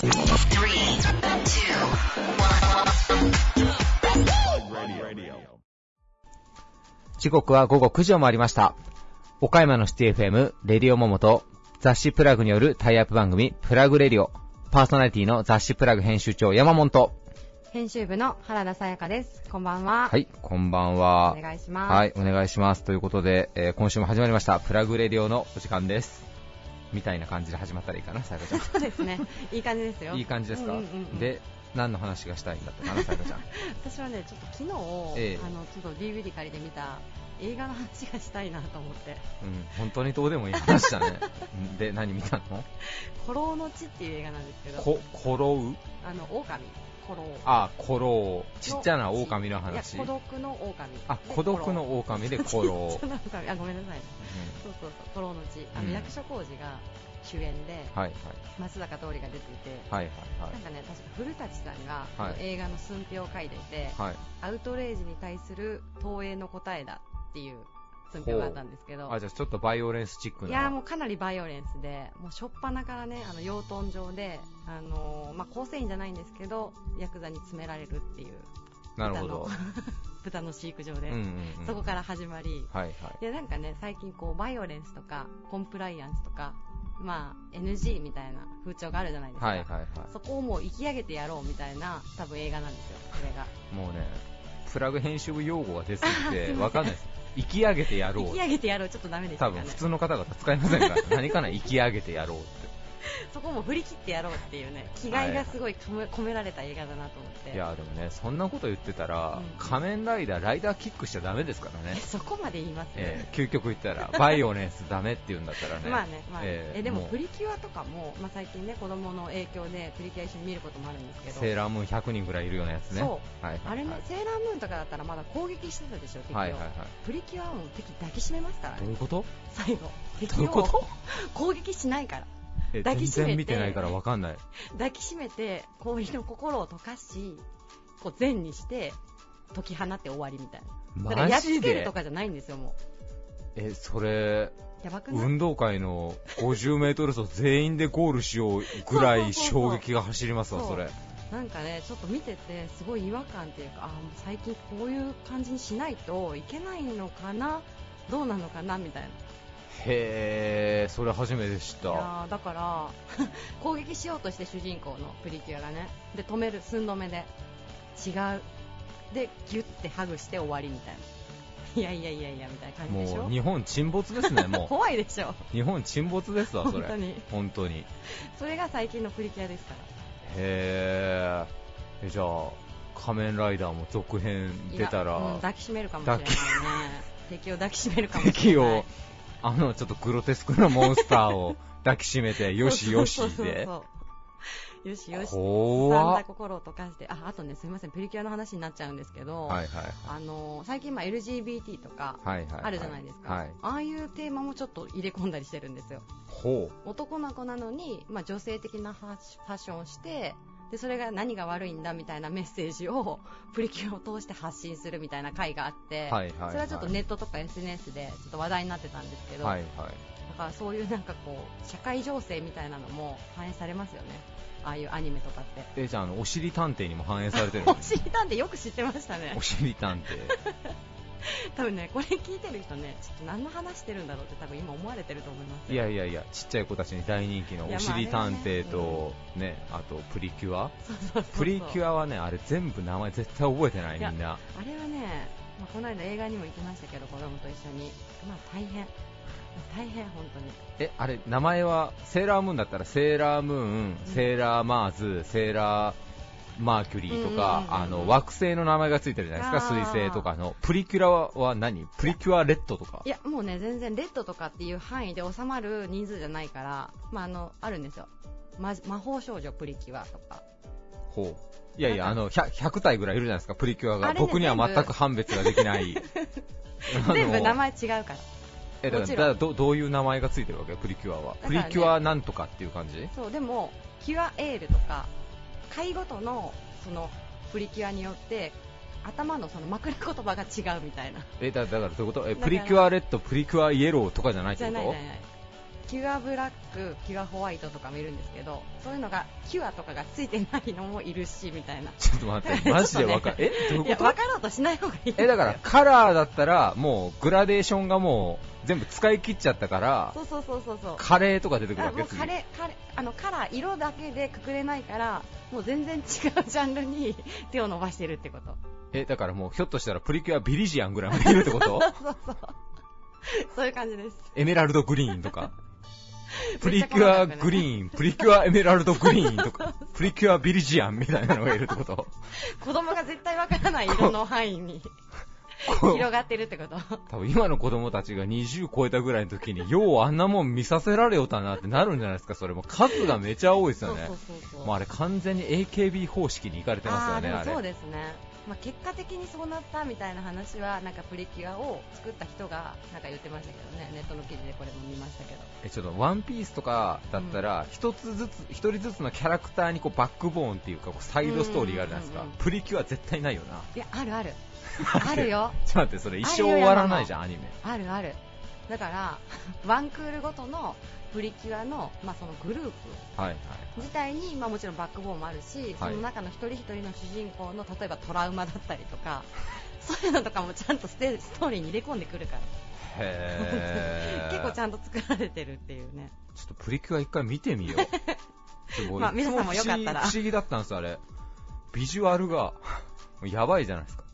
Three, two, one. 時刻は午後9時を回りました。岡山のシティ FM、レディオモモと雑誌プラグによるタイアップ番組、プラグレディオ。パーソナリティの雑誌プラグ編集長、山本と。編集部の原田さやかです。こんばんは。はい、こんばんは。お願いします。はい、お願いします。ということで、えー今週も始まりました、プラグレディオのお時間です。みたいな感じで始まったらいいかな、さやかちゃん。そうですね。いい感じですよ。いい感じですか、うんうんうんで、何の話がしたいんだったかな、さやかちゃん。私はね、ちょっと昨日、ええあの、ちょっと DVD 借りてみた映画の話がしたいなと思って、うん、本当にどうでもいい話だね。う んで、何見たの？古老の地っていう映画なんですけど、こ、ころうあの、狼、古老。あ、ころう。ちっちゃな狼の話？孤独の狼。あ、孤独の狼でコロ。あ、ごめんなさいね。そうそうそう、古老の地。あの、うん役所広司が主演で、はいはい松坂桃李が出ていて、はいはいはいなんかね、確か古舘さんが、はい映画の寸評を書いていて、はいアウトレイジに対する投影の答えだっていう寸評があったんですけどあ、じゃあちょっとバイオレンスチックな。いやもうかなりバイオレンスでもう初っ端からねあの養豚場で、あのーまあ、構成員じゃないんですけどヤクザに詰められるっていうなるほど。豚の 飼育場で、うんうんうん。そこから始まりはいはい。でなんかね最近こうバイオレンスとかコンプライアンスとか、まあ、NG みたいな風潮があるじゃないですか、はいはいはそこをもう生き上げてやろうみたいな多分映画なんですよこれがい。もうね、プラグ編集部用語が出すぎて、ませんわかんないです。生き上げてやろう生き。上げてやろうちょっとダメでしたかね多分普通の方々使いませんから、何かな生き上げてやろう。そこも振り切ってやろうっていうね気概がすごい込められた映画だなと思って。いやでもね、そんなこと言ってたら、うん。仮面ライダー、ライダーキックしちゃダメですからね。えそこまで言います？えー究極言ったら、バイオレンスダメって言うんだったらね。まあね、まあねえーえでもう。プリキュアとかも、まあ、最近ね子供の影響でプリキュア一緒に見ることもあるんですけど。セーラームーン100人ぐらいいるようなやつね。そう。はいはいはい、あれね、セーラームーンとかだったらまだ攻撃してたでしょ敵を、はいはいはい。プリキュアはもう敵抱きしめますからね。どういうこと？最後。敵を攻撃しないから。え抱きしめて。全然見てないからわかんない。抱きしめて氷の心を溶かしこう善にして解き放って終わりみたいな。だからやっつけるとかじゃないんですよもえ、それ、うやばくない？運動会の50メートル走全員でゴールしようぐらい衝撃が走りますわ、そう。それ。なんかね、ちょっと見てて、すごい違和感っていうか、あもう最近こういう感じにしないといけないのかな、どうなのかな？みたいな。へー、それ初めて知っいやた。ーだから、攻撃しようとして主人公のプリキュアがね、で、止める、寸止めで、違う。で、ギュッてハグして終わりみたいな。いやいやいやいや、みたいな感じでしょ？もう日本沈没ですね、も怖いでしょ。う。日本沈没ですわ、それ。本当に。本当に。それが最近のプリキュアですから。へー。え、じゃあ、仮面ライダーも続編出たら、うん抱きしめるかもしれないね。敵を抱きしめるかもしれない。敵を、あの、ちょっとグロテスクなモンスターを抱きしめて、よしよしでよしよし。怖っだんだ心を溶かして、あ、あとね、すみません、プリキュアの話になっちゃうんですけど、はいはいあの最近、まあ、LGBT とかはい。はいはいはい。あるじゃないですか、はい。ああいうテーマもちょっと入れ込んだりしてるんですよ。ほう。男の子なのに、まあ、女性的なファッションをして、でそれが何が悪いんだみたいなメッセージをプリキュアを通して発信するみたいな回があって、はいはいはいそれはちょっとネットとか SNS でちょっと話題になってたんですけど、はいはい。だからそういうなんかこう社会情勢みたいなのも反映されますよね、ああいうアニメとかって。え、じゃあ、あの、おしり探偵にも反映されてる おのしりたんでよく知ってましたねお。しり探偵。多分ね、これ聞いてる人ね、ちょっと何の話してるんだろうって多分今思われてると思いますよ。いやいやいや、ちっちゃい子たちに大人気のおしり探偵と、ね、あとプリキュア。プリキュアはね、あれ全部名前絶対覚えてない、みんな。あれはね、まあ、この間映画にも行きましたけど、子供と一緒に。まあ大変。大変、本当に。え、あれ、名前は、セーラームーンだったら、セーラームーン、セーラーマーズ、セーラーマーキュリーとか、うんうんうんうんあの、惑星の名前がついてるじゃないですか、水星とかの。プリキュアは何？プリキュアレッドとか？い。や、もうね、全然レッドとかっていう範囲で収まる人数じゃないから、まあ、あの、あるんですよ。ま、魔法少女プリキュアとか。ほう。いやいや、あの、100, 100体ぐらいいるじゃないですか、プリキュアが。僕には全く判別ができない。全部名前違うから。え、だからどどういう名前がついてるわけ？プリキュアは。ねプリキュアなんとかっていう感じ？そう、でも、キュアエールとか、回ごとの、その、プリキュアによって、頭のその枕言葉が違うみたいな。え、だだからどういうこと？え、プリキュアレッド、プリキュアイエローとかじゃないってじこと？ゃないないない。キュアブラック、キュアホワイトとかもいるんですけど、そういうのが、キュアとかがついてないのもいるし、みたいな。ちょっと待って、マジでわかる？えどういういや、こと分かろうとしない方がいいえ、だから、カラーだったら、もう、グラデーションがもう、全部使い切っちゃったから、そうそうそうそうそう。カレーとか出てくるあわけカレーカレーあのカラー色だけでくくれないからもう全然違うジャンルに手を伸ばしてるってこと。え、だからもう、ひょっとしたらプリキュアビリジアンぐらいまでいるってこと？そうそうそう。そういう感じです。エメラルドグリーンとか。プリキュアグリーン、プリキュアエメラルドグリーンとか、プリキュアビリジアンみたいなのがいるってこと？子供が絶対わからない色の範囲に 広がってるってこと？多分今の子供たちが20超えたぐらいの時に、ようあんなもん見させられよったなってなるんじゃないですか、それも。数がめちゃ多いですよね。そうそうそうそうもうあれ完全に AKB 方式に行かれてますよね、あれ。そうですね、まあ、結果的にそうなったみたいな話はなんかプリキュアを作った人がなんか言ってましたけどねネットの記事でこれも見ましたけどえ、ちょっとワンピースとかだったら、一つずつ、一人ずつのキャラクターにこうバックボーンっていうか、こうサイドストーリーがあるじゃないですかうんうんうん。プリキュア絶対ないよな。いやあるあるあるよ ちょっと待って、それ一生終わらないじゃん、アニメ。あるあるだからワンクールごとのプリキュアの,、まあそのグループはいはい。自体に、まあ、もちろんバックボーンもあるし、その中の一人一人の主人公の例えばトラウマだったりとか そういうのとかもちゃんとステストーリーに入れ込んでくるからへー。結構ちゃんと作られてるっていうねちょっとプリキュア一回見てみよう。ちょまあ皆さんもよかったら不思議だったんです、あれ。ビジュアルが、やばいじゃないですか。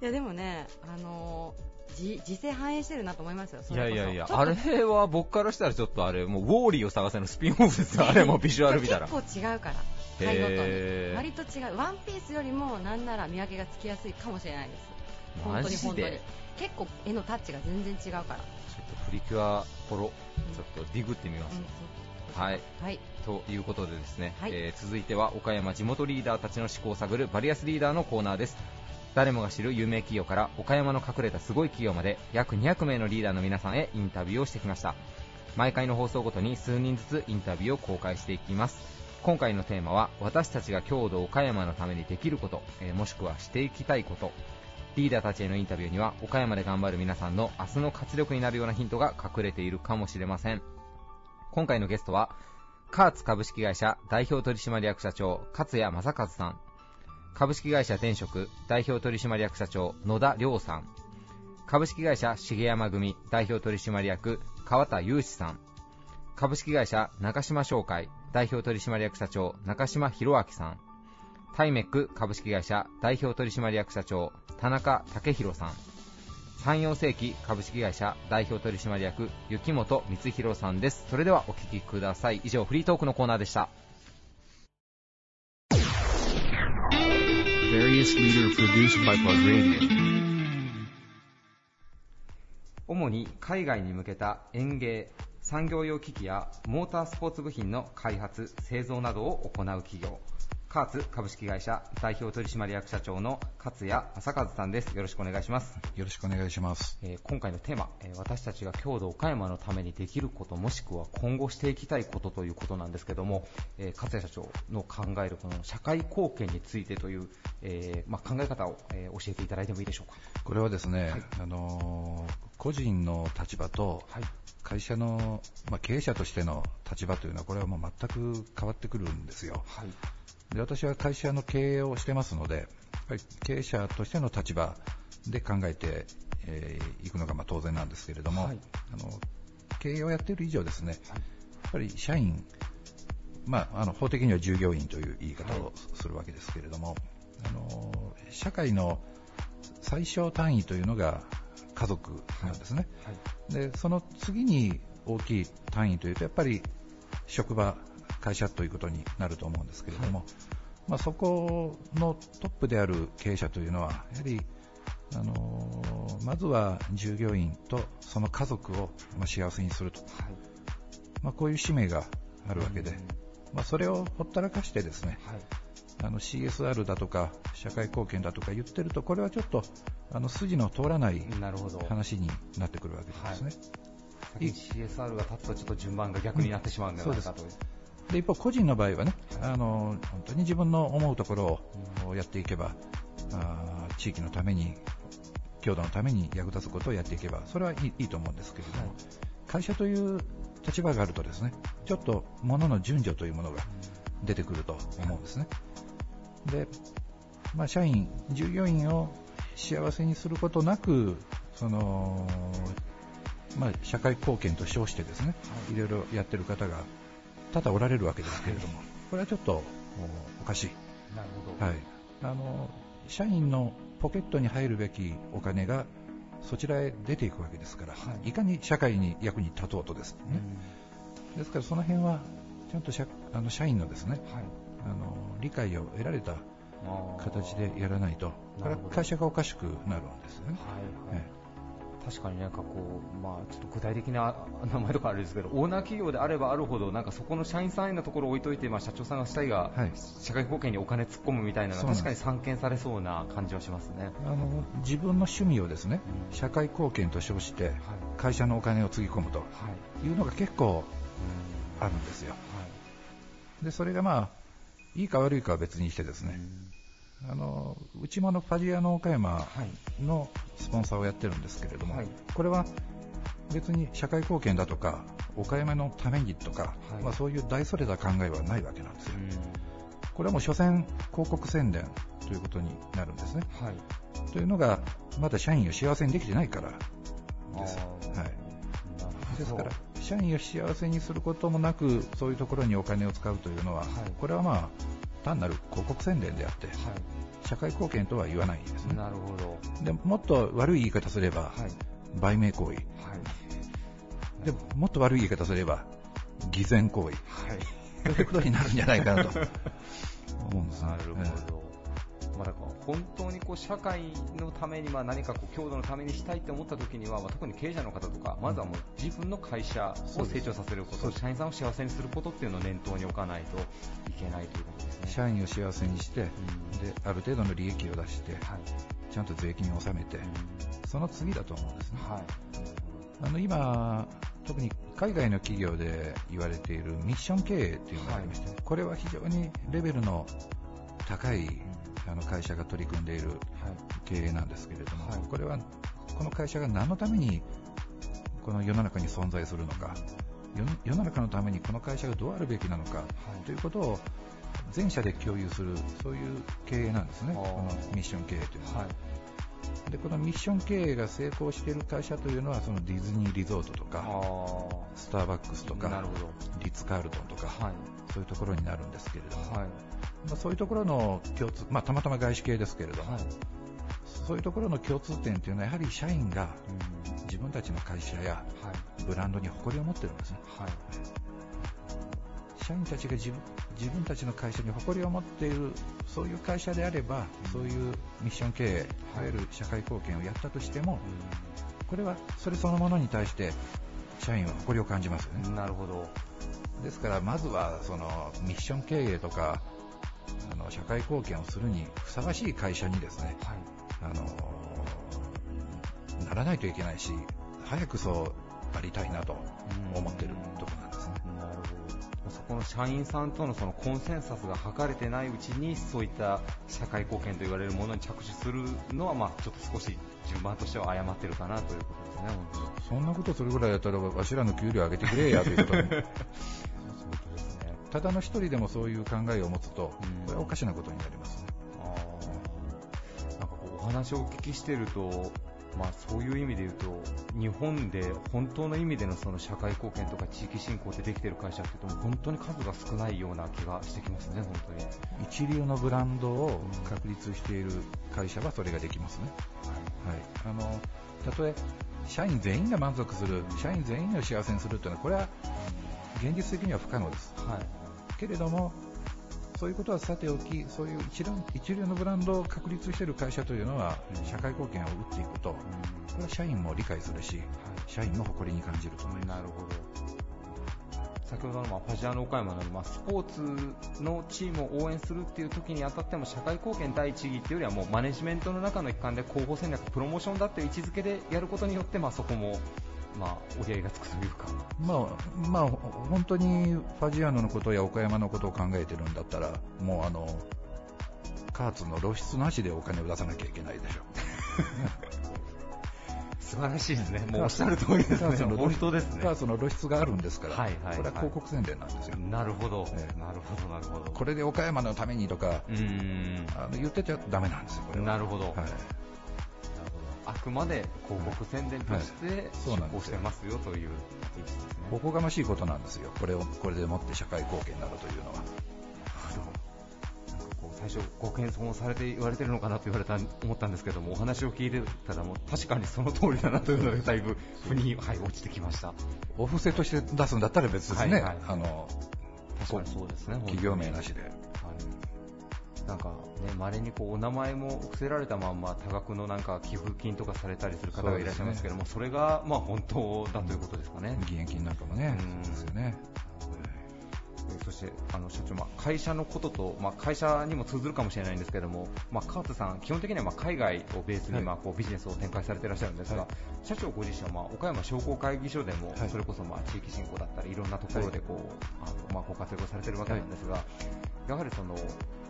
いやでもね、あのーじ時勢反映してるなと思いますよ、そいやいやいや、あれは僕からしたらちょっとあれ、もうウォーリーを探せのスピンオフですよ、あれもビジュアル見たら。結構違うから、回ごと割と違う、ワンピースよりもなんなら見分けがつきやすいかもしれないです、マ本当に本当に。結構絵のタッチが全然違うから、ちょっとプリキュアポロ、ちょっとディグってみます。うんはい。はい、ということでですね、はい。えー続いては岡山地元リーダーたちの思考を探るバリアスリーダーのコーナーです誰もが知る有名企業から岡山の隠れたすごい企業まで約200名のリーダーの皆さんへインタビューをしてきました。毎回の放送ごとに数人ずつインタビューを公開していきます。今回のテーマは私たちが郷土岡山のためにできること、えーもしくはしていきたいこと。リーダーたちへのインタビューには岡山で頑張る皆さんの明日の活力になるようなヒントが隠れているかもしれません。今回のゲストはカーツ株式会社代表取締役社長勝谷正和さん。株式会社転職代表取締役社長野田亮さん。株式会社重山組代表取締役川田祐志さん。株式会社中島商会代表取締役社長中島博明さん。タイメック株式会社代表取締役社長田中武弘さん。山陽世紀株式会社代表取締役雪本光弘さんです。それではお聞きください。以上フリートークのコーナーでした。Various leader produced by Plug Radio. 主に海外に向けた園芸産業用機器やモータースポーツ部品の開発製造などを行う企業カーツ株式会社代表取締役社長の勝谷正和さんですよろしくお願いしますよろしくお願いします。えー今回のテーマ、えー私たちが郷土岡山のためにできることもしくは今後していきたいことということなんですけども、えー勝谷社長の考えるこの社会貢献についてという、えーまあ、考え方を、えー教えていただいてもいいでしょうか。これはですね、はいあのー個人の立場とはい会社の、まあ、経営者としての立場というのはこれはもう全く変わってくるんですよ。はいで私は会社の経営をしてますので、やっぱり経営者としての立場で考えてい、えーいくのがまあ当然なんですけれども、はい。あの経営をやっている以上ですね、やっぱり社員、まあ、あの法的には従業員という言い方をするわけですけれども、あの社会の最小単位というのが家族なんですね。はい。でその次に大きい単位というとやっぱり職場、会社ということになると思うんですけれども、まあ、そこのトップである経営者というのはやはり、あのーまずは従業員とその家族をまあ幸せにすると、はい。まあ、こういう使命があるわけで、うん。まあ、それをほったらかしてですねはい。あの CSR だとか社会貢献だとか言ってるとこれはちょっとあの筋の通らない。話になってくるわけですね。先に CSR が立つとちょっと順番が逆になってしまうんじゃないかという。で一方、個人の場合はね、はいあの本当に自分の思うところをやっていけば、あー地域のために、郷土のために役立つことをやっていけば、それはいいいいと思うんですけれども、はい会社という立場があるとですね、ちょっと物の順序というものが出てくると思うんですね。で、まあ、社員、従業員を幸せにすることなく、その、まあ、社会貢献と称してですね、いろいろやってる方が多々おられるわけですけれども、これはちょっとおかしい。なるほど。はい。あの、社員のポケットに入るべきお金がそちらへ出ていくわけですから、はいい、かに社会に役に立とうとですね。ですからその辺は、ちゃんと社あの社員のですね、はい。あの理解を得られた形でやらないと、会社がおかしくなるんですよね。はいはいえ確かになんかこう、まあ、ちょっと具体的な名前とかあれですけど、オーナー企業であればあるほど、なんかそこの社員さんへのところを置いといて、まあ、社長さんがしたいが、はい社会貢献にお金突っ込むみたいなのが確かに散見されそうな感じはしますね。あの自分の趣味をですね、うん社会貢献と称してはい。会社のお金をつぎ込むとはい。いうのが結構うんあるんですよ。はい。でそれがまあいいか悪いかは別にしてですね、あのうちもあのファジアの岡山はい。のスポンサーをやってるんですけれども、はいこれは別に社会貢献だとか岡山のためにとか、はいまあ、そういう大それた考えはないわけなんですよ。うんこれはもう所詮広告宣伝ということになるんですね。はい。というのがまだ社員を幸せにできてないからです。はいですから社員を幸せにすることもなくそういうところにお金を使うというのは、はいこれはまあ単なる広告宣伝であっては社会貢献とは言わないんですい。ね。なるほど。でもっと悪い言い方すれば、はい。売名行為。はい。でもっと悪い言い方すれば、偽善行為。はい。ということになるんじゃないかなと 思うんですね。なるほど。まあ、だから本当にこう社会のために、まあ、何かこう強度のためにしたいって思った時には、まあ、特に経営者の方とか、まずはもう自分の会社を成長させること、社員さんを幸せにすることっていうのを念頭に置かないといけないということですね。社員を幸せにして、うんで、ある程度の利益を出して、はい。ちゃんと税金を納めて、うんその次だと思うんですね。はい。あの今、特に海外の企業で言われているミッション経営っていうのがありまして、これは非常にレベルの高いあの会社が取り組んでいるはい。経営なんですけれども、はいこれはこの会社が何のためにこの世の中に存在するのか、世の中のためにこの会社がどうあるべきなのかはいということを全社で共有する、そういう経営なんですね、このミッション経営というのは。はい。でこのミッション経営が成功している会社というのは、そのディズニーリゾートとか、あスターバックスとか。リッツ・カールトンとか、はい。そういうところになるんですけれども、はい。まあ、そういうところの共通、まあ、たまたま外資系ですけれども、はい。そういうところの共通点というのは、やはり社員がうん自分たちの会社やはい。ブランドに誇りを持ってるんですね。はい。社員たちが自分自分たちの会社に誇りを持っている、そういう会社であれば、そういうミッション経営、いわゆる社会貢献をやったとしても、これはそれそのものに対して、社員は誇りを感じますよね。うんなるほど。ですから、まずはそのミッション経営とか、あの社会貢献をするにふさわしい会社にですね、はい。あのならないといけないし、早くそうありたいなと思ってるところなんですね。なるほど。そこの社員さんとのそのコンセンサスが図れてないうちに、そういった社会貢献と言われるものに着手するのは、まあ、ちょっと少し順番としては誤ってるかなということですね。そんなことするぐらいだったら、わしらの給料上げてくれやということに。ただの一人でもそういう考えを持つと、こうんれはおかしなことになりますね。なんかこうお話をお聞きしていると、まあ、そういう意味で言うと、日本で本当の意味でのその社会貢献とか地域振興ってできている会社っていうと、本当に数が少ないような気がしてきますね、本当に。一流のブランドを確立している会社はそれができますね。はい、あのたとえ社員全員が満足する、社員全員を幸せにするというのは、これは現実的には不可能です。はい。けれども、そういうことはさておき、そういう一流一流のブランドを確立している会社というのは、社会貢献を打っていくと、これは社員も理解するし、社員も誇りに感じると思います。なるほど。先ほどのまあファジアの岡山のように、ま、スポーツのチームを応援するっていう時にあたっても社会貢献第一義っていうよりはもうマネジメントの中の一環で広報戦略、プロモーションだっていう位置づけでやることによって、まあ、そこも、まあ、折り合いがつくというか。まあ、まあ、本当にファジアーノのことや岡山のことを考えてるんだったら、もうあの、カーツの露出なしでお金を出さなきゃいけないでしょ。素晴らしいですね。もうおっしゃる通りですね。本当ですね。がその露出があるんですから、はいはいはい、これは広告宣伝なんですよ。なるほど、えー、なるほど、なるほど。これで岡山のためにとか、うんあの言ってちゃダメなんですよ、これなるほど。はいあくまで広告宣伝として出向してますよというおこがましいことなんですよ、これをこれでもって社会貢献になるというのは。最初、ご謙遜されて言われてるのかなと言われた思ったんですけども、お話を聞いてたら、もう確かにその通りだなというのがだいぶ腑に、はい、落ちてきました。お布施として出すんだったら別ですね、はいはい、あの確かにそうですね企業名なしで。はいなんかね、稀にこうお名前も伏せられたまんま多額のなんか寄付金とかされたりする方がいらっしゃいますけども、そ、ね,、れがまあ本当だということですかね。義援金なんかもね、そうですよね。そしてあの社長、まあ、会社のことと、まあ、会社にも通ずるかもしれないんですけども、まあ、カーツさん、基本的にはまあ海外をベースにまあこうビジネスを展開されていらっしゃるんですが、はい、社長ご自身はまあ岡山商工会議所でも、それこそまあ地域振興だったりいろんなところでこう、あのまあご活躍されているわけなんですが、やはりその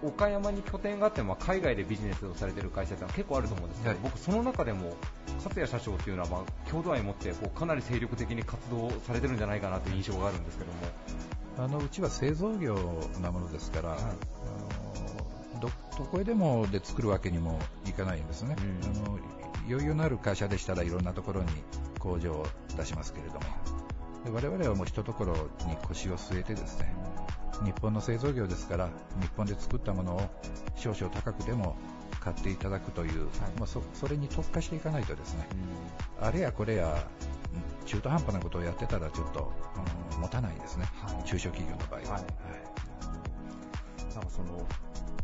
岡山に拠点があっても海外でビジネスをされている会社って結構あると思うんですけど、はい、僕、その中でも勝谷社長っていうのはまあ郷土愛を持ってこうかなり精力的に活動されてるんじゃないかなという印象があるんですけども。あのうちは製造業なものですから、はい、あのどどこへでもで作るわけにもいかないんですね、うん、あの余裕のある会社でしたらいろんなところに工場を出しますけれども。我々はもうひとところに腰を据えてですね日本の製造業ですから日本で作ったものを少々高くでも買っていただくという、はい、まあ、そそれに特化していかないとですね、うん、あれやこれや中途半端なことをやってたらちょっと、うん、持たないですね、はい、中小企業の場合は。はい、なんかその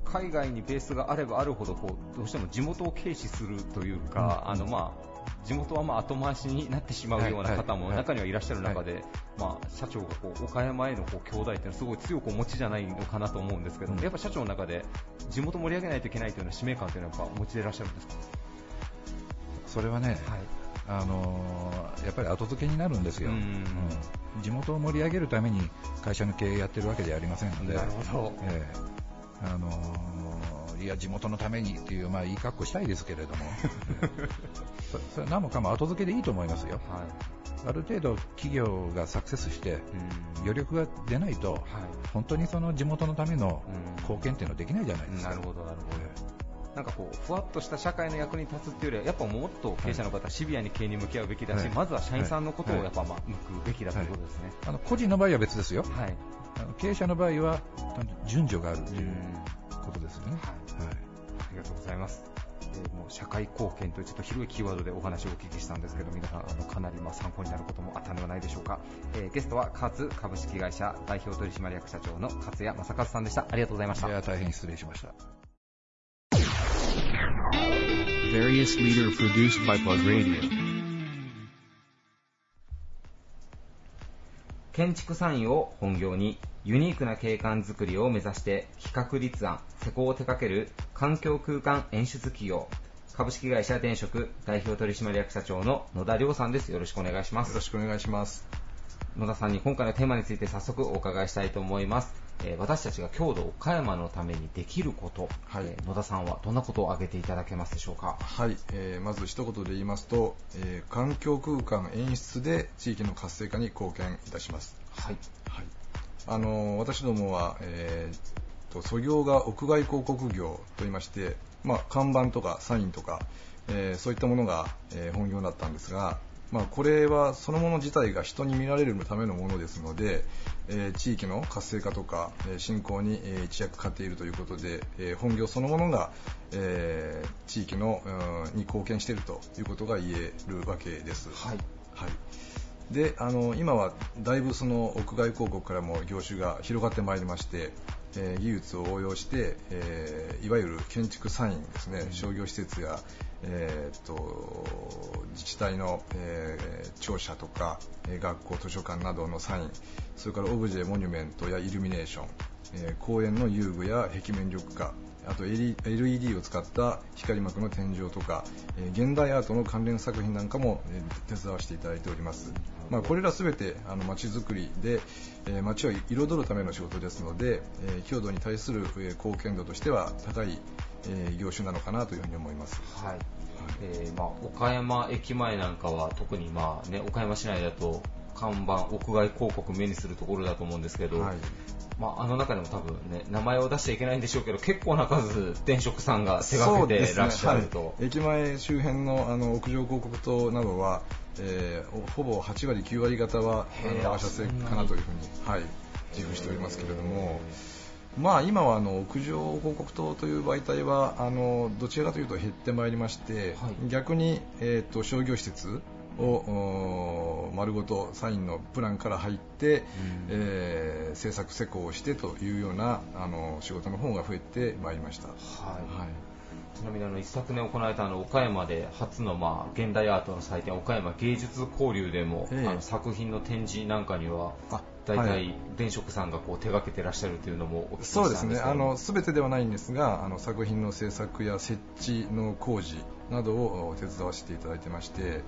海外にベースがあればあるほどこうどうしても地元を軽視するというか、うん、あのまあ地元はまあ後回しになってしまうような方も中にはいらっしゃる中で、まあ、社長がこう岡山へのこう兄弟っていうのはすごい強くお持ちじゃないのかなと思うんですけど、やっぱ社長の中で地元盛り上げないといけないというような使命感というのはやっぱお持ちでいらっしゃるんですか？それはね、はいあのー、やっぱり後付けになるんですよ、うん、地元を盛り上げるために会社の経営やってるわけではありませんので、なるほど、えーあのー、いや地元のためにっていう、まあ、いい格好したいですけれども、それは何もかも後付けでいいと思いますよ、はい、ある程度企業がサクセスして余力が出ないと、はい、本当にその地元のための貢献っていうのはできないじゃないですか。なるほどなるほどなんかこうふわっとした社会の役に立つっていうよりはやっぱもっと経営者の方はシビアに経営に向き合うべきだし、はい、まずは社員さんのことをやっぱまあ向くべきだということですね、あの個人の場合は別ですよ、はい、あの経営者の場合は順序があるということですね、はい、はい、ありがとうございます。えー、もう社会貢献というちょっと広いキーワードでお話をお聞きしたんですけど皆さんあのかなりまあ参考になることもあったのではないでしょうか、えー、ゲストは勝株式会社代表取締役社長の勝谷正和さんでした。ありがとうございました。いや大変失礼しました建築産業を本業にユニークな景観づくりを目指して企画立案、施工を手掛ける環境空間演出企業、株式会社電職代表取締役社長の野田亮さんです。よろしくお願いします。よろしくお願いします。野田さんに今回のテーマについて早速お伺いしたいと思います。えー、私たちが郷土岡山のためにできること、はい、えー、野田さんはどんなことを挙げていただけますでしょうか？はい、えー、まず一言で言いますと、えー、環境空間演出で地域の活性化に貢献いたします。はい。はい。あの私どもは、えー、と素業が屋外広告業といいまして、まあ、看板とかサインとか、えー、そういったものが、えー、本業だったんですが、まあ、これはそのもの自体が人に見られるためのものですので、えー、地域の活性化とか、えー、振興に、えー、一役買っているということで、えー、本業そのものが、えー、地域の、に貢献しているということが言えるわけです。はい、はいであの今はだいぶその屋外広告からも業種が広がってまいりまして、えー、技術を応用して、えー、いわゆる建築サインですね、うん、商業施設やえーと、自治体の、えー、庁舎とか、えー、学校、図書館などのサインそれからオブジェ、モニュメントやイルミネーション、えー公園の遊具や壁面緑化あと LED を使った光幕の天井とか、えー現代アートの関連作品なんかも、えー手伝わせていただいております、まあ、これらすべてあの街づくりで、えー街を彩るための仕事ですので、えー郷土に対する、えー貢献度としては高い、えー業種なのかなというふうに思います。はい。えーまあ、岡山駅前なんかは特にまあね、岡山市内だと看板、屋外広告目にするところだと思うんですけど、はいまあ、あの中でも多分ね、名前を出しちゃいけないんでしょうけど、結構な数、電飾さんが手掛けてらっしゃると。はい、駅前周辺のあの屋上広告塔などは、えーほぼ8割、9割方はへーあの我社製かなというふうに、はい、自負しておりますけれども、まあ、今はあの屋上広告塔という媒体はあのどちらかというと減ってまいりまして、はい。逆に、えー、と商業施設を丸ごとサインのプランから入って、えー制作施工をしてというようなあの仕事の方が増えてまいりました。はい。はい。ちなみにあの一昨年行われたあの岡山で初のまあ現代アートの祭典岡山芸術交流でも、ええ。あの作品の展示なんかにはあ大はい。体電飾さんがこう手掛けてらっしゃるというのもお聞きしたそうですねんですけどあの全てではないんですがあの作品の制作や設置の工事などをお手伝わせていただいてまして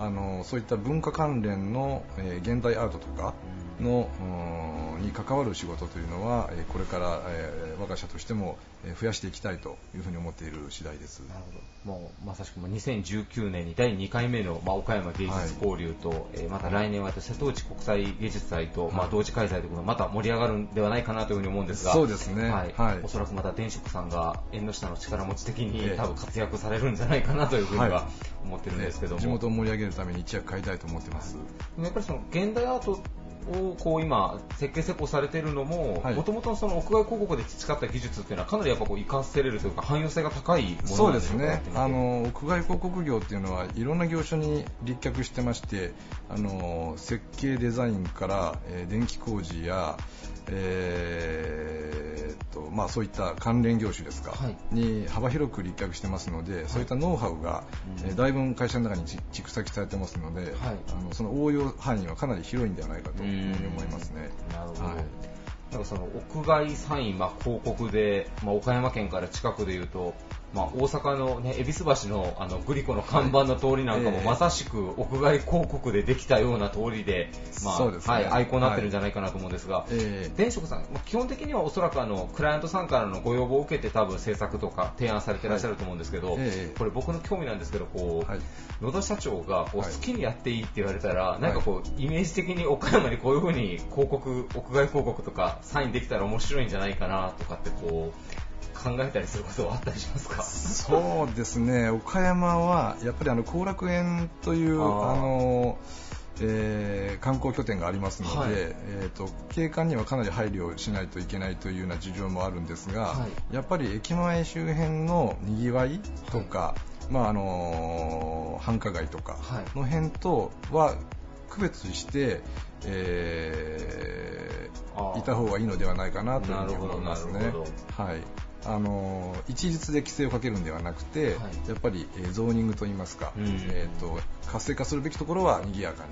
あのそういった文化関連の、えー現代アートとかの、うんに関わる仕事というのは、えーこれから、えー我が社としても、えー増やしていきたいというふうに思っている次第です。なるほど。もうまさしくもう2019年に第2回目の、まあ、岡山芸術交流と、えーまた来年は瀬戸内国際芸術祭と、まあ、同時開催ということでまた盛り上がるんではないかなというふうに思うんですが。そうですね。はい。はい。おそらくまた電飾さんが縁の下の力持ち的に、ええ。多分活躍されるんじゃないかなというふうにははい。思ってるんですけども、地元を盛り上げるために一役買いたいと思ってます。やっぱりその現代アートをこう今設計施工されているのもはい。もともとその屋外広告で培った技術っていうのはかなりやっぱこう活かせれるというか汎用性が高いものなんですしょうか？ね。あの屋外広告業っていうのはいろんな業種に立脚してましてあの設計デザインから、えー電気工事や、えーっとまあ、そういった関連業種ですか、はい。に幅広く立脚してますので、そういったノウハウが、うん。えーだいぶ会社の中にち蓄積されてますので、あのその応用範囲はかなり広いんではないかと思いますね。なるほど。はい。なんかその屋外サイン、まあ、広告で、まあ、岡山県から近くでいうと、まあ、大阪のね、恵比寿橋のあのグリコの看板の通りなんかも、ええまさしく屋外広告でできたような通りで、まあ、ね。はい、アイコンになってるんじゃないかなと思うんですが、えー電飾さん、まあ基本的にはおそらくあのクライアントさんからのご要望を受けて多分制作とか提案されてらっしゃると思うんですけど、ええ。これ僕の興味なんですけど、こう、はい。野田社長がこう好はい。きにやっていいって言われたら、なんかこうイメージ的に岡山にこういう風に広告、屋外広告とかサインできたら面白いんじゃないかなとかってこう考えたりすることはあったりしますか？そうですね、岡山はやっぱりあの後楽園というあの、えー観光拠点がありますので、はい。えー、と景観にはかなり配慮しないといけないというような事情もあるんですが、はい。やっぱり駅前周辺のにぎわいとか、まああの繁華街とかはい。の辺とは区別して、えーいた方がいいのではないかなというふうに思いますね。はいあの一律で規制をかけるんではなくて、はい。やっぱり、えーゾーニングといいますか、うん。えー、と活性化するべきところは賑やかに、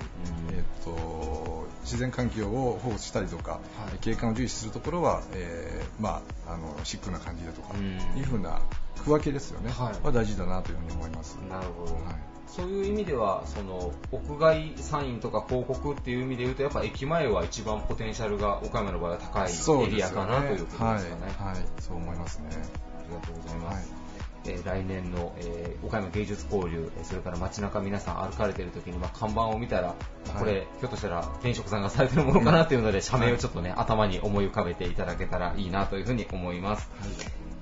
うん。えー、と自然環境を保護したりとか、はい。景観を重視するところは、えーまあ、あのシックな感じだとか、うん。いうふうな区分けですよね、はい。は大事だなというふうに思います。なるほど、はいそういう意味ではその屋外サインとか広告っていう意味で言うとやっぱ駅前は一番ポテンシャルが岡山の場合は高いエリアかなということですかね。はい、はい、そう思いますね。ありがとうございます。はいえー来年の、えー岡山芸術交流、えーそれから街中皆さん歩かれている時に、まあ、看板を見たら、これ、ひょっとしたら転職さんがされてるものかなというので、社名をちょっとね、頭に思い浮かべていただけたらいいなというふうに思います。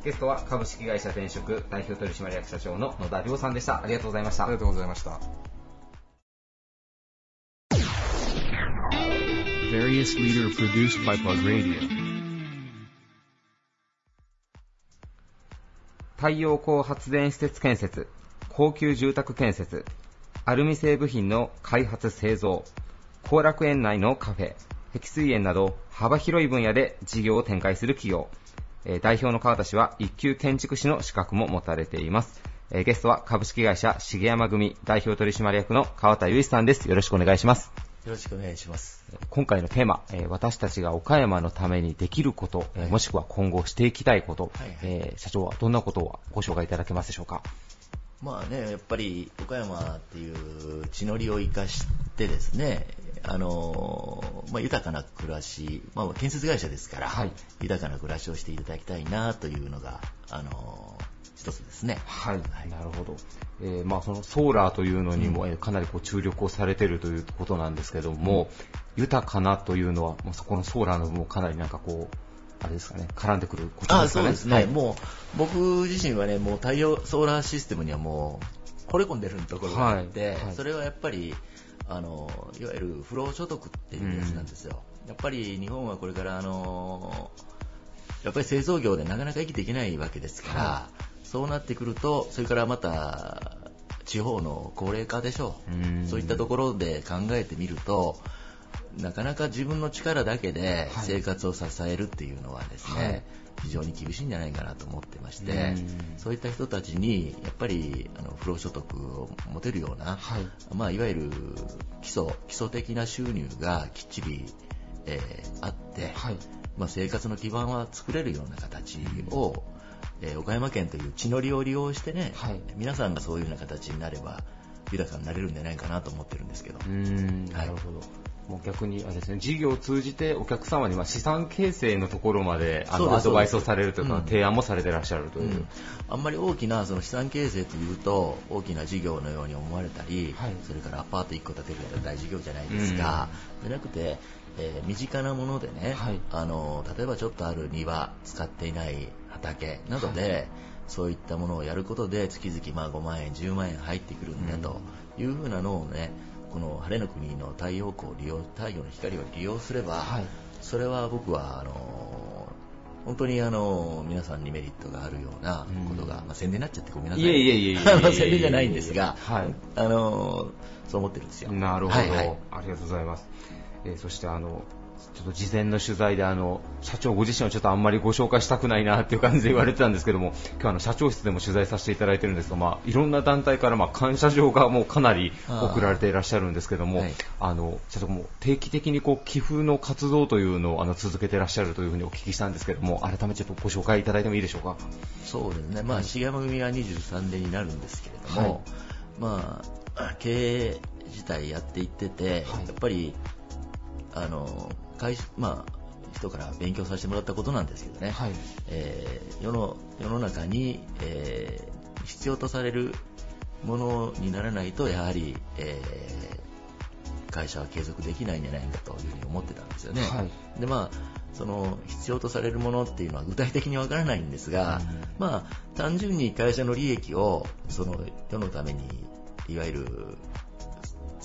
ゲストは株式会社転職代表取締役社長の野田亮さんでした。ありがとうございました。ありがとうございました。Various leader produced by Plug Radio. 太陽光発電施設建設、高級住宅建設、アルミ製部品の開発製造、後楽園内のカフェ、碧水園など幅広い分野で事業を展開する企業。えー代表の川田氏は一級建築士の資格も持たれています。えーゲストは株式会社重山組代表取締役の川田祐一さんです。よろしくお願いします。よろしくお願いします。今回のテーマ、えー私たちが岡山のためにできること、えーはいもしくは今後していきたいこと、はいはいえー社長はどんなことをご紹介いただけますでしょうか？まあね、やっぱり岡山っていう地の利を生かしてですね、あのまあ、豊かな暮らし、まあ、建設会社ですから、はい。豊かな暮らしをしていただきたいなというのが、あの一つですね。はい、はい。なるほど。えーまあそのソーラーというのにも、えーかなりこう注力をされているということなんですけども、豊かなというのは、もうそこのソーラーの部分もかなりなんかこう、あれですかね、絡んでくることあですかね。そうですね、はい。もう僕自身はね、もう太陽ソーラーシステムにはもう惚れ込んでるところがあって、はい。はい。それはやっぱりあのいわゆる不労所得っていうやつなんですよ、やっぱり日本はこれからあのやっぱり製造業でなかなか生きていけないわけですから、はそうなってくると、それからまた地方の高齢化でしょう。ん。う、そういったところで考えてみると、なかなか自分の力だけではい。生活を支えるっていうのはですね、はい非常に厳しいんじゃないかなと思ってましてうん、そういった人たちにやっぱりあの不労所得を持てるような、はい。まあ、いわゆる基礎基礎的な収入がきっちり、えーあって、はい。まあ、生活の基盤は作れるような形を、えー岡山県という地の利を利用してね、はい。皆さんがそういうような形になれば豊かになれるんじゃないかなと思ってるんですけど。うーんなるほど。もう逆にあれですね、事業を通じてお客様にまあ資産形成のところまであのアドバイスをされるというか、うん。提案もされてらっしゃるという。うん。あんまり大きなその資産形成というと大きな事業のように思われたり、はい。それからアパート1個建てるような大事業じゃないですが、じゃなくて、えー身近なものでね、はい。あの例えばちょっとある庭使っていない畑などで、そういったものをやることで月々まあ5万円10万円入ってくるんだというふうなのをねこの晴れの国の太陽光を利用太陽の光を利用すれば、はいそれは僕はあの本当にあの皆さんにメリットがあるようなことが、まあ、宣伝になっちゃってごめんなさい。いえいえいえ 宣伝じゃないんですが、はいあのそう思ってるんですよ。なるほど、はいはいありがとうございます。えーそしてあの、ちょっと事前の取材であの、社長ご自身はちょっとあんまりご紹介したくないなっていう感じで言われてたんですけども、今日あの社長室でも取材させていただいてるんですが、まあ、いろんな団体からまあ感謝状がもうかなり送られていらっしゃるんですけども、はい。あの、社長も定期的にこう寄付の活動というのをあの続けていらっしゃるというふうにお聞きしたんですけども、改めてちょっとご紹介いただいてもいいでしょうか？そうですね、まあ、重山組は23年になるんですけれども、はい。まあ、経営自体やっていってて、はい。やっぱり、あの、会社、まあ、人から勉強させてもらったことなんですけどね、はい。えー世の世の中に、えー必要とされるものにならないと、やはり、えー会社は継続できないんじゃないかというふうに思ってたんですよね。はい。でまあその必要とされるものっていうのは具体的にわからないんですが、まあ単純に会社の利益をその世のためにいわゆる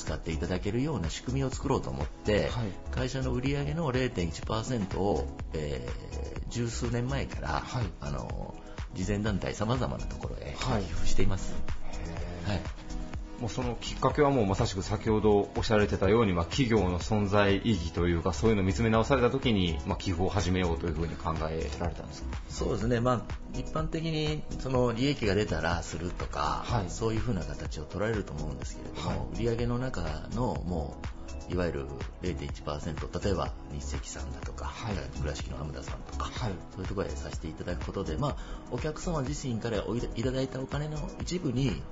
使っていただけるような仕組みを作ろうと思って、はい。会社の売上の0.1%を、えー十数年前から、はい。あの慈善団体さまざまなところへはい。寄付しています。はいもうそのきっかけはもうまさしく先ほどおっしゃられてたように、まあ、企業の存在意義というかそういうのを見つめ直された時に、まあ、寄付を始めようというふうに考えられたんですか？そうですね、まあ、一般的にその利益が出たらするとか、はい。そういうふうな形を取られると思うんですけれども、はい。売上の中のもういわゆる0.1%例えば日赤さんだとか、はい倉敷の浜田さんとか、はいそういうところへさせていただくことで、まあ、お客様自身からおいいただいたお金の一部に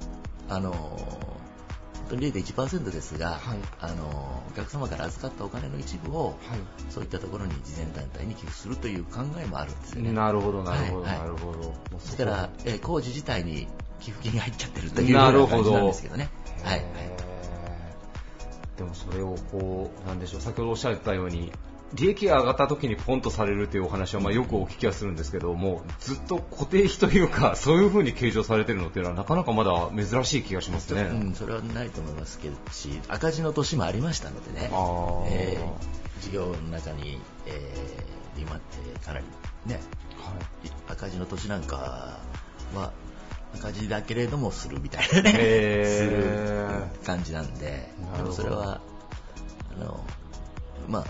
あの本当に0.1%ですが、はいあのお客様から預かったお金の一部を、はいそういったところに慈善団体に寄付するという考えもあるんですよね。なるほど、なるほど、はいはいなるほど。もうそこですから、えー工事自体に寄付金が入っちゃってるというような感じなんですけどね。はい。でもそれをこう、なんでしょう、先ほどおっしゃってたように、利益が上がった時にポンとされるというお話はまあよくお聞きはするんですけども、ずっと固定費というか、そういうふうに計上されてるのっていうのはなかなかまだ珍しい気がしますね。うん、それはないと思いますけどし、赤字の年もありましたのでね、えー事業の中に、えー、今ってかなりね、はい。赤字の年なんかは、赤字だけれどもするみたいなね、する感じなんで、でもそれは、あの、まあ、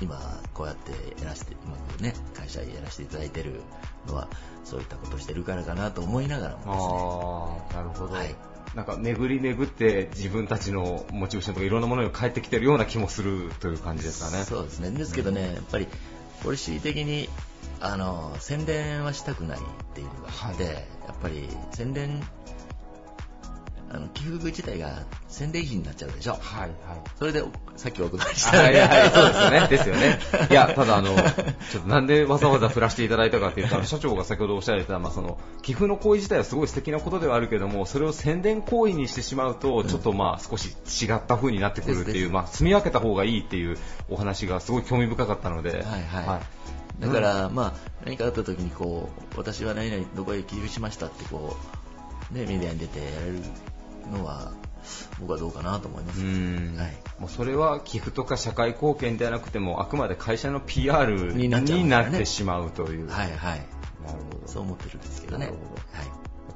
今こうやってやらせて、うね、会社やらせていただいてるのは、そういったことをしてるからかなと思いながらもああ、なるほど。はいなんか巡り巡って自分たちのモチベーションとかいろんなものに返ってきてるような気もするという感じですかね。そうですね。ですけどね、やっぱりポリシー的にあの宣伝はしたくないっていうのがあって、はい、やっぱり宣伝あの寄付自体が宣伝費になっちゃうでしょ。はいはい。それでさっきお伺いした、ね。はいはい、そうですよね。ですよね。いや、ただあの、ちょっとなんでわざわざ振らせていただいたかっていうと、社長が先ほどおっしゃられた、まあその、寄付の行為自体はすごい素敵なことではあるけども、それを宣伝行為にしてしまうと、ちょっとまあ少し違った風になってくるっていう、まあ積み分けた方がいいっていうお話がすごい興味深かったので、はいはい。はいだから、まあ、何かあった時にこう、私は何々どこへ寄付しましたってこう、ね、メディアに出てやれるのは僕はどうかなと思います、はい、もうそれは寄付とか社会貢献ではなくてもあくまで会社の PR になってしまうという。はいはい。なるほど。そう思ってるんですけどね。はい。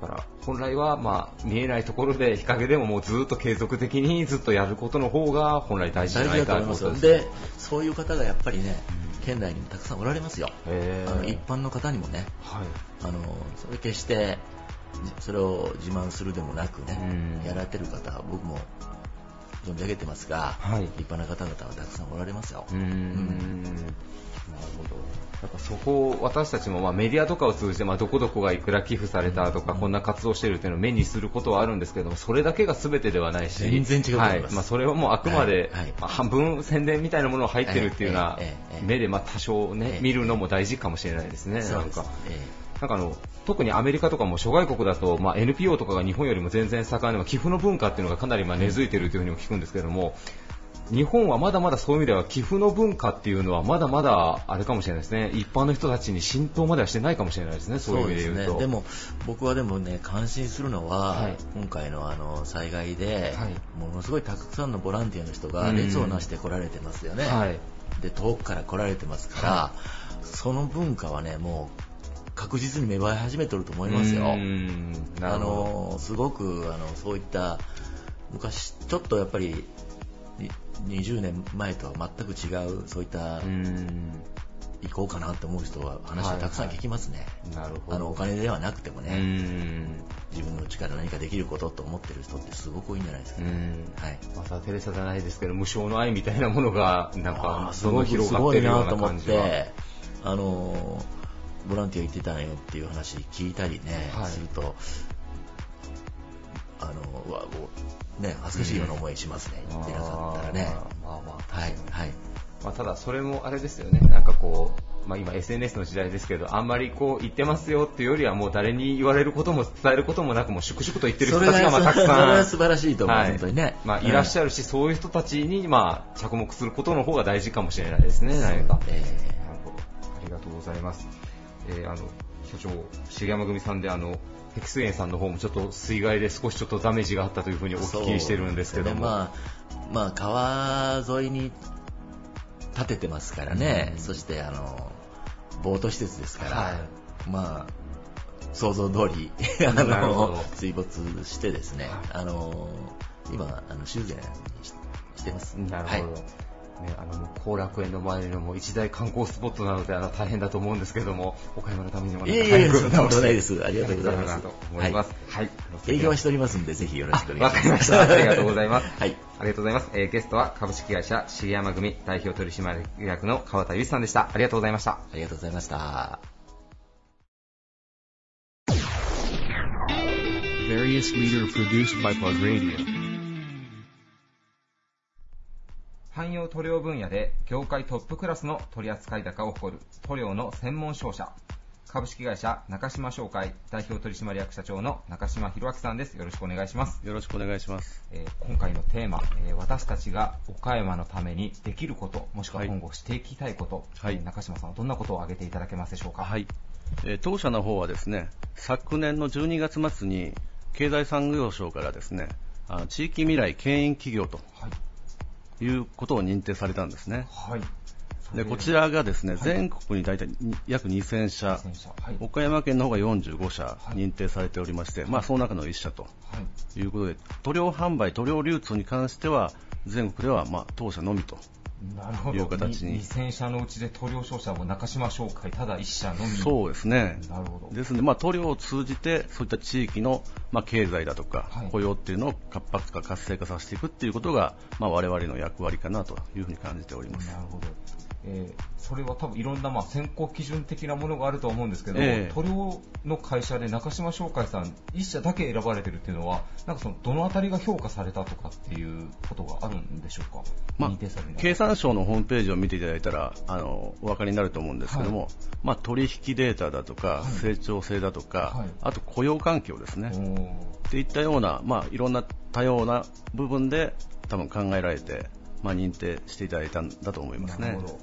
だから本来はまあ見えないところで日陰でももうずっと継続的にずっとやることの方が本来大事じゃないかと思いますでそういう方がやっぱりね、県内にもたくさんおられますよ、あの一般の方にもね、はい、あのそれ決してそれを自慢するでもなくね、やられてる方、僕も存じ上げてますが、はい、立派な方々はたくさんおられますよ。うん、なるほど。やっぱそこを私たちもまあメディアとかを通じてまあどこどこがいくら寄付されたとかこんな活動してるっていうのを目にすることはあるんですけどもそれだけが全てではないし全然違うはい。まあ、それはもうあくまで、半分宣伝みたいなものが入ってるっていうような目でまあ多少ね見るのも大事かもしれないですね。なんかなんかあの特にアメリカとかも諸外国だと、まあ、NPO とかが日本よりも全然盛んで、寄付の文化っていうのがかなりまあ根付いているというふうにも聞くんですけども、日本はまだまだそういう意味では寄付の文化っていうのはまだまだあれかもしれないですね、一般の人たちに浸透まではしてないかもしれないですね、そういう意味で言うと。でね、でも僕はでもね、感心するのは、はい、今回のあの災害で、はい、ものすごいたくさんのボランティアの人が列をなして来られてますよね。はい、で遠くから来られてますから、その文化はね、もう確実に芽生え始めてると思いますよ。あのすごくあのそういった昔ちょっとやっぱり20年前とは全く違うそういった行こうかなって思う人は話はたくさん聞きますね、はいはい、なるほど。あのお金ではなくてもね。自分の力何かできることと思ってる人ってすごく多いんじゃないですかね、はい、またテレサじゃないですけど無償の愛みたいなものがなんかすごい広がってるような感じは。あのボランティア行ってたんよっていう話聞いたりね、はい、すると、あの、うわ、こう、ね、恥ずかしいような思いしますね、行ってなかったらね。まあまあ、はい、はい。まあ、ただ、それもあれですよね、なんかこう、まあ、今 SNS の時代ですけど、あんまりこう言ってますよっていうよりはもう誰に言われることも伝えることもなくも粛々と言ってる人たちがまあたくさん、それは素晴らしいと思う、はい、本当にね。まあ、いらっしゃるし、そういう人たちにまあ着目することの方が大事かもしれないですね、何か。えー。ありがとうございます。えー、あの社長、重山組さんであの碧水園さんの方もちょっと水害で少しちょっとダメージがあったというふうにお聞きしてるんですけども、ね、まあ、まあ、川沿いに建ててますからね、うん、そしてあのボート施設ですから、はい、まあ想像通り あの水没してですね、あの今あの修繕してます。なるほど。はいね、あの後楽園の周りのも一大観光スポットなのであの大変だと思うんですけども、岡山のためにもいえいえ、そんなことないです。ありがとうございます。と思います。はい。営業はしておりますんで、ぜひよろしくお願いします。わかりました。ありがとうございます。はい。ありがとうございます。えー、ゲストは株式会社重山組代表取締役の川田由さんでした。ありがとうございました。ありがとうございました。Various leader produced by Plug Radio. 汎用塗料分野で業界トップクラスの取扱高を誇る塗料の専門商社。株式会社中島商会代表取締役社長の中島博明さんです。よろしくお願いします。よろしくお願いします、えー、今回のテーマ、えー、私たちが岡山のためにできることもしくは今後していきたいこと、はい、中島さんはどんなことを挙げていただけますでしょうか？はい、えー、当社の方はですね昨年の12月末に経済産業省からですねあ地域未来牽引企業と、はいいうことを認定されたんですね。はい。でこちらがですね、はい、全国に大体約2000社、はい、岡山県の方が45社認定されておりまして、はい、まあ、その中の1社とい。うことで、塗料販売、塗料流通に関しては、全国ではまあ当社のみとなるほどいう形に2000社のうちで塗料商社も中島商会ただ1社のみそうですね。なるほどですので、まあ、塗料を通じて、そういった地域の、まあ、経済だとかはい、雇用っていうのを活発化、活性化させていくっていうことが、まあ、我々の役割かなというふうに感じておりますな。るほど。えーそれは多分いろんなまあ選考基準的なものがあるとは思うんですけど、ええ塗料の会社で中島商会さん一社だけ選ばれてるっていうのは、なんかそのどのあたりが評価されたとかっていうことがあるんでしょうか？まあ経産省のホームページを見ていただいたら、あの、お分かりになると思うんですけども、はいまあ、取引データだとか、はい成長性だとか、はいあと雇用環境ですね。っていったような、まあ、いろんな多様な部分で多分考えられて、まあ、認定していただいたんだと思いますねなるほ。ど。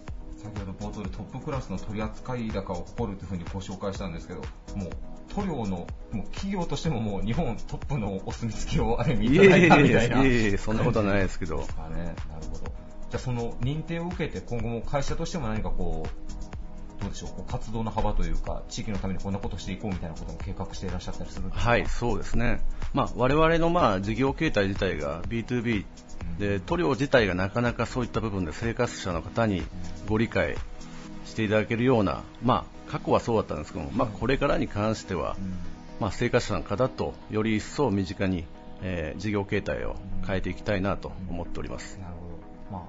先ほど冒頭でトップクラスの取扱高を誇るというふうにご紹介したんですけど、もう塗料のもう企業としてももう日本トップのお墨付きをある意味いいただいたみたいな。えいえ、そんなことはないですけどで。すかね。なるほど。じゃあその認定を受けて今後も会社としても何かこう、どうでしょう、こう活動の幅というか、地域のためにこんなことしていこうみたいなことも計画していらっしゃったりするんですか？はい、そうですね。まあ、我々のまあ事業形態自体が B2B で、塗料自体がなかなかそういった部分で生活者の方にご理解していただけるような、まあ、過去はそうだったんですけども、まあ、これからに関しては、まあ、生活者の方とより一層身近に、えー事業形態を変えていきたいなと思っております。なるほど。まあ、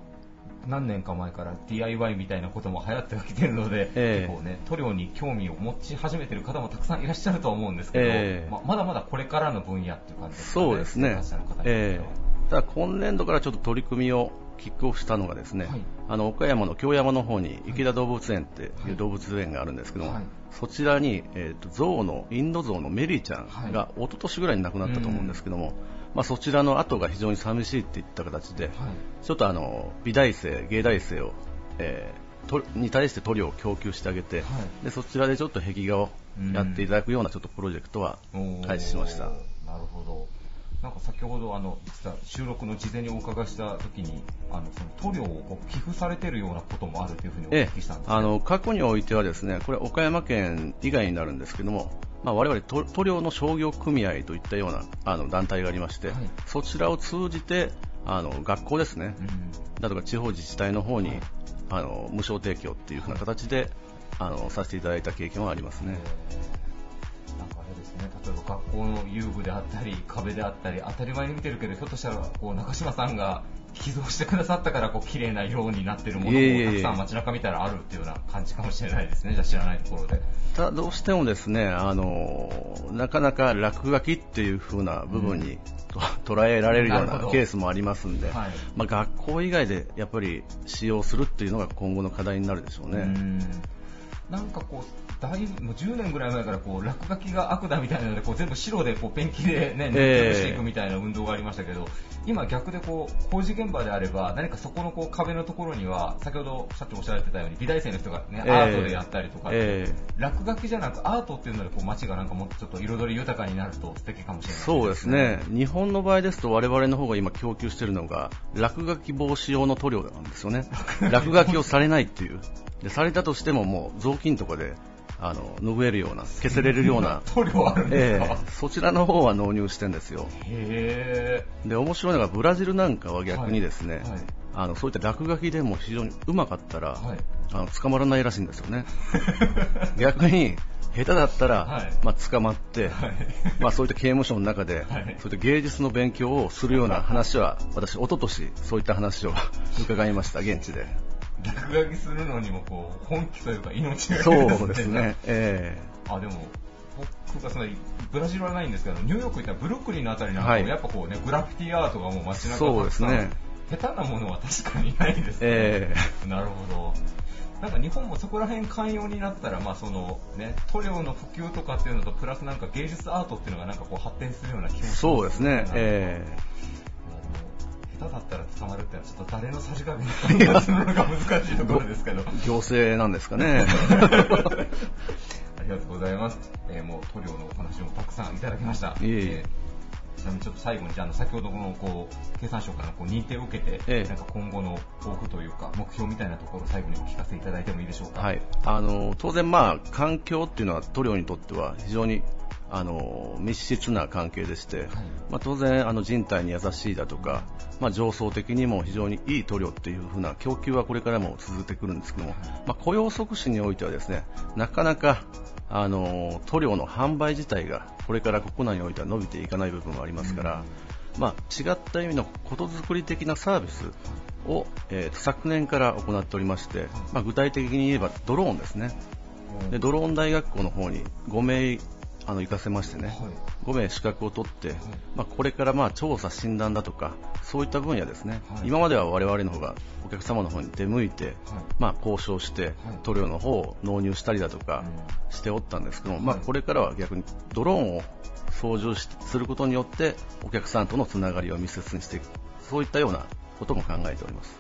何年か前から DIY みたいなことも流行ってきてるので、ええ結構ね、塗料に興味を持ち始めてる方もたくさんいらっしゃるとは思うんですけど、ええままだまだこれからの分野っていう感じですかね。そうですね生活者の方にとってはええただ今年度からちょっと取り組みをキックオフしたのがですね、はい。あの岡山の京山の方に池田動物園っていう動物園があるんですけども、はい。そちらに、えー、と象のインド象のメリーちゃんが一昨年ぐらいに亡くなったと思うんですけども、まあ、そちらの後が非常に寂しいっていった形で、ちょっとあの美大生、芸大生を、えーとに対して塗料を供給してあげて、でそちらでちょっと壁画をやっていただくようなちょっとプロジェクトは開始しました。なるほど。なんか先ほどあの実は収録の事前にお伺いした時にあのその塗料を寄付されてるようなこともあるというふうにおええ聞きしたんですあの過去においてはですねこれ岡山県以外になるんですけども、まあ、我々塗塗料の商業組合といったようなあの団体がありまして、はい。そちらを通じてあの学校ですね、うんだとか地方自治体の方に、あの無償提供っていう風な形で、あのさせていただいた経験はありますね。なんかですね、例えば学校の遊具であったり、壁であったり、当たり前に見てるけど、ひょっとしたらこう中島さんが寄贈してくださったからこう綺麗な色になってるものもたくさん街中見たらあるっていうような感じかもしれないですね、じゃあ知らないところで。ただどうしてもですね、あのなかなか落書きっていう風な部分に、と捉えられるようなケースもありますんで、はい。まあ、学校以外でやっぱり使用するっていうのが今後の課題になるでしょうね。うんなんかこう、だいぶ、もう10年ぐらい前からこう、落書きが悪だみたいなので、こう全部白でこうペンキでね、塗りええしていくみたいな運動がありましたけど、今逆でこう、工事現場であれば、何かそこのこう壁のところには、先ほど社長おっしゃられてたように、美大生の人がね、ええアートでやったりとか落書きじゃなくアートっていうのでこう街がなんかもっとちょっと彩り豊かになると素敵かもしれないそうですね。日本の場合ですと我々の方が今供給しているのが落書き防止用の塗料なんですよね。落書きをされないっていう。で、されたとしてももう雑巾とかで、あの、拭えるような、消せれるような、塗料あるんですか、ええそちらの方は納入してるんですよ。へで、面白いのがブラジルなんかは逆にですね、はいはい。あの、そういった落書きでも非常にうまかったら、はい。あの捕まらないらしいんですよね。逆に、下手だったら、はい。まあ、捕まって、はい。まあ、そういった刑務所の中で、はい。そういった芸術の勉強をするような話は、私、一昨年そういった話を 伺いました、現地で。落書きするのにもこう本気というか命がそうですね。えあでも僕がそのブラジルはないんですけどニューヨーク行ったらブルックリンのあたりなんかも、はい。やっぱこうねグラフィティアートがもう街中そうですね。下手なものは確かにないですね、えなるほど。なんか日本もそこら辺寛容になったら、まあそのね、塗料の普及とかっていうのと、プラスなんか芸術アートっていうのがなんかこう発展するような気もしますそうですね。えいやでも下手だったら捕まるってのはちょっと誰のさじ加減で判断するのが難しいところですけど。ー行政なんですかね。ありがとうございます。えーもう塗料のお話もたくさんいただきました。いえいえーちなみにちょっと最後にじゃああの先ほどこのこう経産省からのこう認定を受けて、ええなんか今後の抱負というか目標みたいなところを最後にお聞かせいただいてもいいでしょうか？はい、あの当然、まあ、環境っていうのは塗料にとっては非常にあの密接な関係でして、まあ、当然あの人体に優しいだとか、まあ、上層的にも非常にいい塗料っていう風な供給はこれからも続いてくるんですけども、まあ、雇用促進においてはですねなかなかあの塗料の販売自体がこれから国内においては伸びていかない部分もありますから、まあ、違った意味のことづくり的なサービスを、えー、昨年から行っておりまして、まあ、具体的に言えばドローンですね。でドローン大学校の方に5名あの行かせましてね、はい、5名資格を取って、はい、まあ、これからまあ調査、診断だとかそういった分野ですね、はい、今までは我々の方がお客様の方に出向いて、まあ、交渉して塗料の方を納入したりだとかしておったんですけども、まあ、これからは逆にドローンを操縦することによってお客さんとのつながりを密接にしていくそういったようなことも考えております。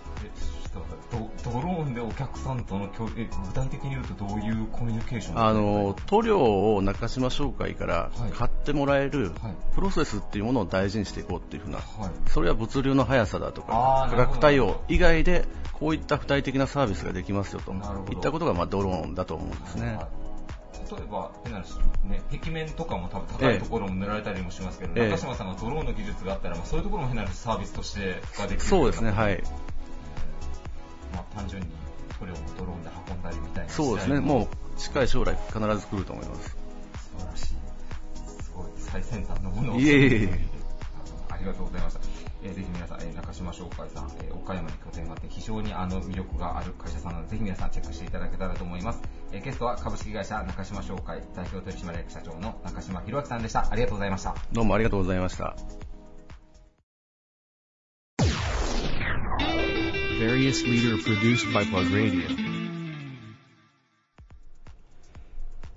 ドローンでお客さんとの具体的に言うとどういうコミュニケーションあの塗料を中島商会から買ってもらえるプロセスっていうものを大事にしていこうっていうふうな、はい、それは物流の速さだとか価格対応以外でこういった具体的なサービスができますよといったことがまあドローンだと思うんですね。例えば、変な話、ね、壁面とかも多分高いところも塗られたりもしますけど、ええ、中島さんがドローンの技術があったら、まあ、そういうところも変な話サービスとしてができるそうですね、はい。まあ、単純に塗料をドローンで運んだりみたいなそうですね、もう近い将来必ず来ると思います。素晴らしい。すごい最先端のものを。いえいえありがとうございました。えー、ぜひ皆さん、えー、中島商会さん、えー、岡山に拠点があって非常にあの魅力がある会社さんなので、ぜひ皆さんチェックしていただけたらと思います。えー、ゲストは株式会社中島商会代表取締役社長の中島博明さんでした。ありがとうございました。どうもありがとうございました。Various leader produced by Plug Radio.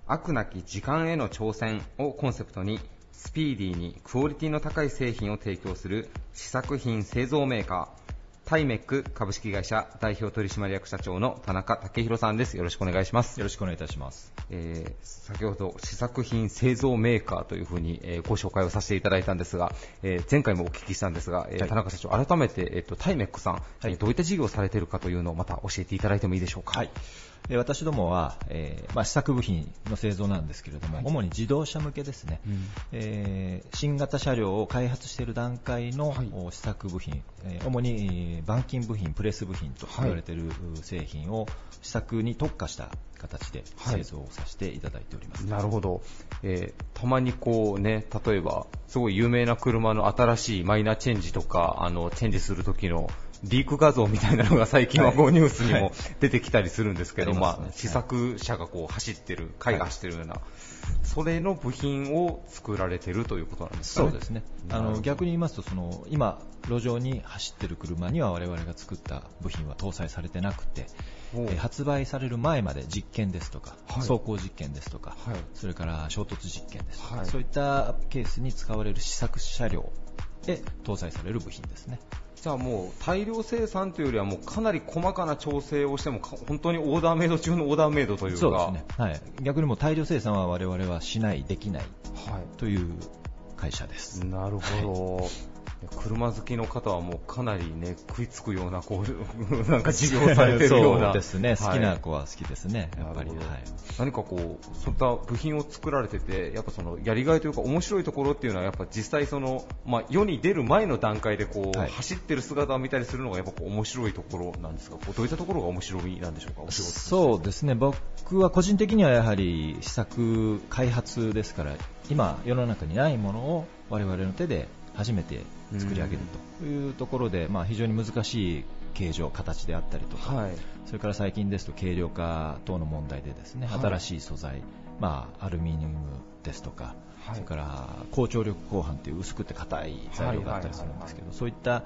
悪なき時間への挑戦をコンセプトにスピーディーにクオリティの高い製品を提供する試作品製造メーカータイメック株式会社代表取締役社長の田中武弘さんです。よろしくお願いします。よろしくお願いいたします。えー、先ほど試作品製造メーカーというふうに、えー、ご紹介をさせていただいたんですが、えー、前回もお聞きしたんですが、えー、はい、田中社長、改めて、えーと、タイメックさん、はい、どういった事業をされているかというのをまた教えていただいてもいいでしょうか？はい私どもは、えーまあ、試作部品の製造なんですけれども、はい、主に自動車向けですね、うん、えー、新型車両を開発している段階の、はい、試作部品、えー、主に板金部品、プレス部品と言われている製品を試作に特化した形で製造させていただいております、なるほど、えー、たまにこうね例えばすごい有名な車の新しいマイナーチェンジとかあのチェンジする時のリーク画像みたいなのが最近はこうニュースにも出てきたりするんですけど、まあ、試作車がこう走ってる、貝が走ってるような、それの部品を作られてるということなんですか、ね、そうですね。あの逆に言いますとその今路上に走ってる車には我々が作った部品は搭載されてなくて、え発売される前まで実験ですとか、はい、走行実験ですとか、はい、それから衝突実験ですとか、はい、そういったケースに使われる試作車両で搭載される部品ですね。じゃあもう大量生産というよりはもうかなり細かな調整をしても本当にオーダーメイド中のオーダーメイドというか。そうですね、はい、逆にも大量生産は我々はしないできない、はい、という会社です。なるほど、はい車好きの方はもうかなりね食いつくようなこう なんか事業されてるような。そうですね、好きな子は好きですね、やっぱり、はい、何かこうそういった部品を作られててやっぱそのやりがいというか面白いところっていうのはやっぱ実際そのまあ世に出る前の段階でこう、はい、走ってる姿を見たりするのがやっぱ面白いところなんですか？こうどういったところが面白いなんでしょうかそうですね僕は個人的にはやはり試作開発ですか？ら今世の中にないものを我々の手で初めて作り上げると。いうところで、まあ、非常に難しい形状、形であったりとか、はい、それから最近ですと軽量化等の問題でですね、はい、新しい素材、まあ、アルミニウムですとか、はい、それから高張力鋼板という薄くて硬い材料があったりするんですけど、そういった、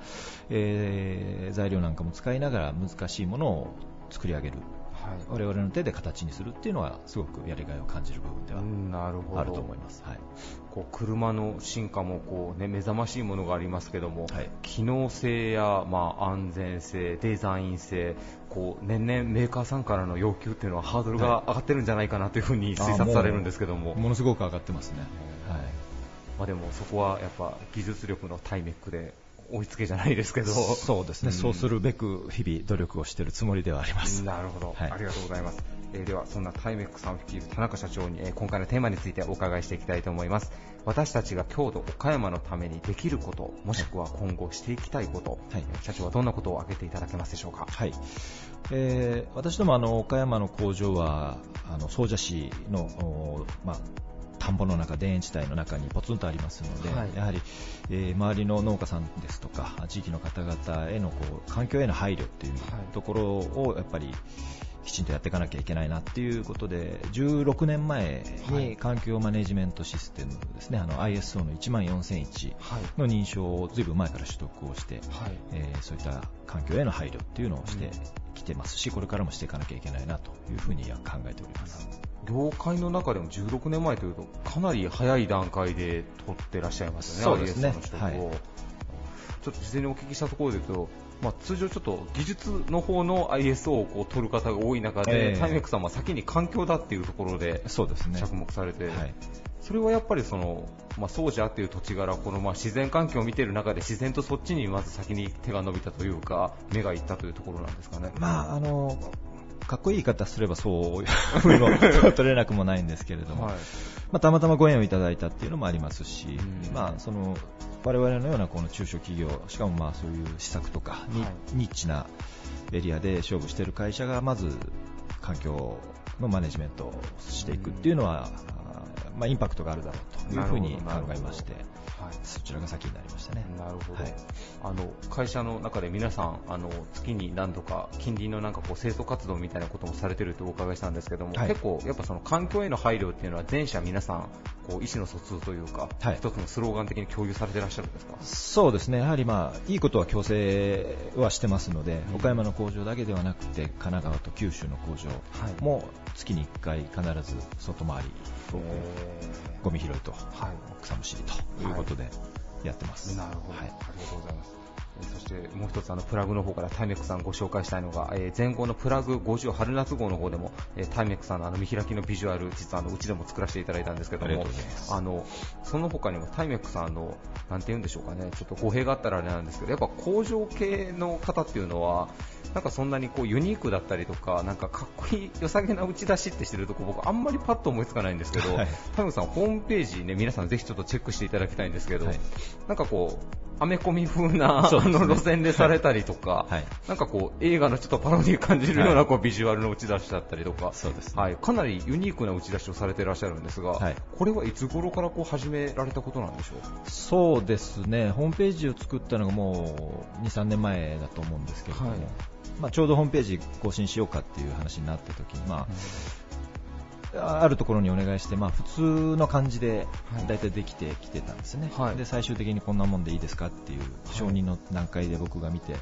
えー、材料なんかも使いながら難しいものを作り上げるはい、我々の手で形にするっていうのはすごくやりがいを感じる部分ではあると思います。はい、こう車の進化もこう、ね、目覚ましいものがありますけども、はい、機能性や、まあ、安全性、デザイン性こう年々メーカーさんからの要求っていうのはハードルが上がってるんじゃないかなというふうに推察されるんですけども。ものすごく上がってますね、はい。まあ、でもそこはやっぱ技術力のタイメックで追いつけじゃないですけど。そうですね、うん、そうするべく日々努力をしているつもりではあります。なるほど、はい、ありがとうございます。えーではそんなタイメックさんを率いる田中社長に、えー今回のテーマについてお伺いしていきたいと思います。私たちが郷土岡山のためにできることもしくは今後していきたいこと、はい。えー社長はどんなことを挙げていただけますでしょうか？はい、えー私どもあの岡山の工場はあの総社市の、おまあ、田んぼの中、田園地帯の中にポツンとありますので、はい。やはり、えー周りの農家さんですとか地域の方々へのこう環境への配慮っていうところをやっぱりきちんとやっていかなきゃいけないなっていうことで16年前に環境マネジメントシステムですね、あの ISO の14001はい。の認証をずいぶん前から取得をして、はい。えーそういった環境への配慮っていうのをしてきてますし、これからもしていかなきゃいけないなというふうには考えております。業界の中でも16年前というとかなり早い段階で取ってらっしゃいますよね、そうですね。はいちょっと事前にお聞きしたところで言うと、まあ、通常ちょっと技術の方の ISO をこう取る方が多い中で、ええタイメックさんは先に環境だっていうところで。着目されて、はいそれはやっぱりその、まあ、そうじゃっていう土地柄、このまあ自然環境を見ている中で自然とそっちにまず先に手が伸びたというか、目がいったというところなんですかね。まあ、あの、かっこいい言い方すればそういうふうにも取れなくもないんですけれども、はい。まあ、たまたまご縁をいただいたっていうのもありますし、うん。まあ、その我々のようなこの中小企業、しかもまあそういう施策とかに、はい。ニッチなエリアで勝負している会社がまず環境のマネジメントをしていくっていうのは、まあ、インパクトがあるだろうというふうに考えまして、はい。そちらが先になりましたね。なるほど、はい。あの会社の中で皆さんあの月に何度か近隣のなんかこう清掃活動みたいなこともされてるとお伺いしたんですけども、はい。結構やっぱその環境への配慮っていうのは全社皆さんこう意思の疎通というか、はい。一つのスローガン的に共有されてらっしゃるんですか？そうですね、やはりまあいいことは強制はしてますので、岡山の工場だけではなくて、神奈川と九州の工場も月に1回必ず外回りゴミ拾いとはい。草むしりということでやってます。なるほど、はい。ありがとうございます。えーそしてもう一つあのプラグの方からタイメックさんご紹介したいのが、えー前後のプラグ50春夏号の方でも、えータイメックさんのあの見開きのビジュアル実はあのうちでも作らせていただいたんですけどもあのその他にもタイメックさんのなんて言うんでしょうかね。ちょっと語弊があったらあれなんですけどやっぱ工場系の方っていうのはなんかそんなにこうユニークだったりとかなんかかっこいい良さげな打ち出しってしてるとこ僕あんまりパッと思いつかないんですけど、はい。タイムさんホームページね皆さんぜひちょっとチェックしていただきたいんですけど、はい。なんかこうアメコミ風な、ね。あの路線でされたりとか、はい。なんかこう映画のちょっとパロディ感じるようなはい。こうビジュアルの打ち出しだったりとか、そうですね。はい、かなりユニークな打ち出しをされていらっしゃるんですが、はい。これはいつ頃からこう始められたことなんでしょう？そうですね、ホームページを作ったのがもう2、3年前だと思うんですけれども、はいまあ、ちょうどホームページ更新しようかっていう話になった時に、まあ、あるところにお願いして、まあ、普通の感じではい。大体できてきてたんですね、はい。で最終的にこんなもんでいいですかっていう承認の段階で僕が見て、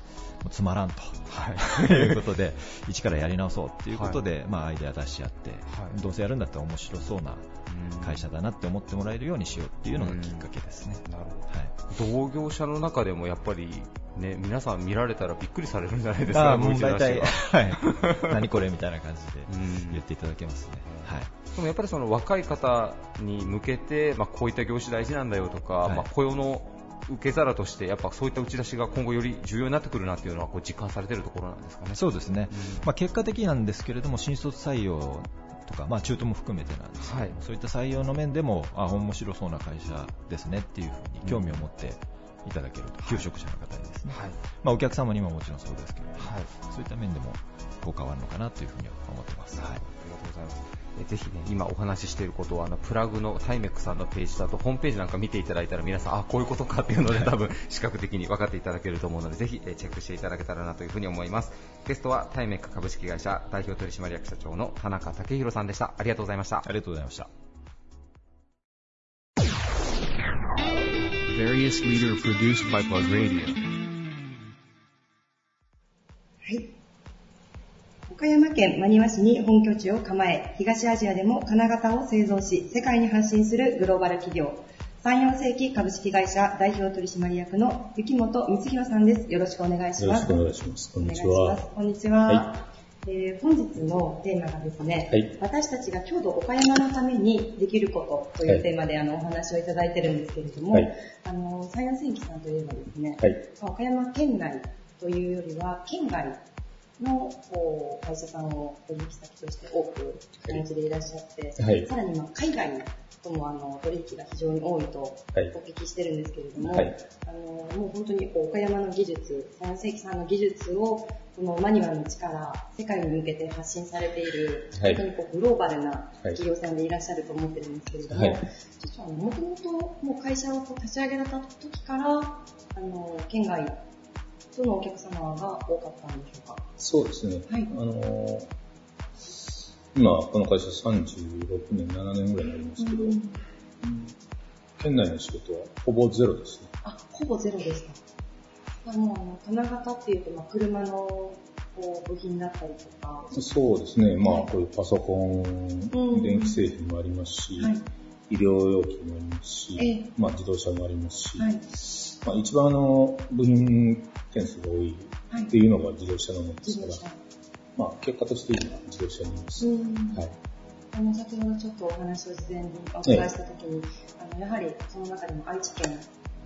つまらんと、い、うことで一からやり直そうっていうことで、まあ、アイデア出し合って、はい。どうせやるんだったら面白そうな会社だなって思ってもらえるようにしようっていうのがきっかけですね。なるほど。はい。同業者の中でもやっぱり、ね、皆さん見られたらびっくりされるんじゃないですか、もう大体、は。はい、何これみたいな感じでうん。言っていただけますね。はい。でもやっぱりその若い方に向けて、まあ、こういった業種大事なんだよとか、はい。まあ、雇用の受け皿としてやっぱそういった打ち出しが今後より重要になってくるなっていうのはこう実感されているところなんですかね。そうですね、うん。まあ、結果的なんですけれども、新卒採用とか、まあ、中途も含めてなんですけど、はい。そういった採用の面でも、あ面白そうな会社ですねっていうふうに興味を持っていただけると、求職者の方にですね、はい。まあ、お客様にももちろんそうですけれども、はい。そういった面でも効果はあるのかなというふうには思ってます。はい。ありがとうございます。えぜひね、今お話ししていることは、あの、プラグのタイメックさんのページだと、ホームページなんか見ていただいたら皆さん、あ、こういうことかっていうので多分視覚的に分かっていただけると思うので、ぜひえチェックしていただけたらなというふうに思います。ゲストはタイメック株式会社代表取締役社長の田中武宏さんでした。ありがとうございました。ありがとうございました。Various leader produced by Plug Radio. はい。岡山県真庭市に本拠地を構え、東アジアでも金型を製造し、世界に発信するグローバル企業、34世紀株式会社代表取締役の雪本光弘さんです。よろしくお願いします。よろしくお願いします。こんにちは。こんにちは。はえー本日のテーマがですね、はい私たちが郷土岡山のためにできることというテーマで、あのお話をいただいてるんですけれども、はいあの34世紀さんといえばですね、はい。まあ岡山県内というよりは県外のこう会社さんを取引先として多くお持ちでいらっしゃって、はい。さらにまあ海外ともあの取引が非常に多いとはい。お聞きしてるんですけれども、はい。あのもう本当にこう岡山の技術、3世紀さんの技術をこのマニュアルの力、世界に向けて発信されている、はい。本当にこうグローバルなはい。企業さんでいらっしゃると思ってるんですけれども、はい。社長もともともう会社を立ち上げられた時から、あの、県外とのお客様が多かったんでしょうか？そうですね。はいあのー今、この会社36年、7年ぐらいになりますけど、うん県内の仕事はほぼゼロですね。あ、ほぼゼロですか。あの、あの金型っていうと、まあ、車のこう部品だったりとか、そうですね。まあ、はいこういうパソコン、うん電気製品もありますし、はい医療用品もありますし、ええまあ、自動車もありますし、はい、まあ、一番あの、部品件数が多いっていうのが自動車のものですから。まあ、結果として今、自動車にいます。うん。はい。あの、先ほどちょっとお話を事前にお伺いしたときに、あの、やはりその中でも愛知県、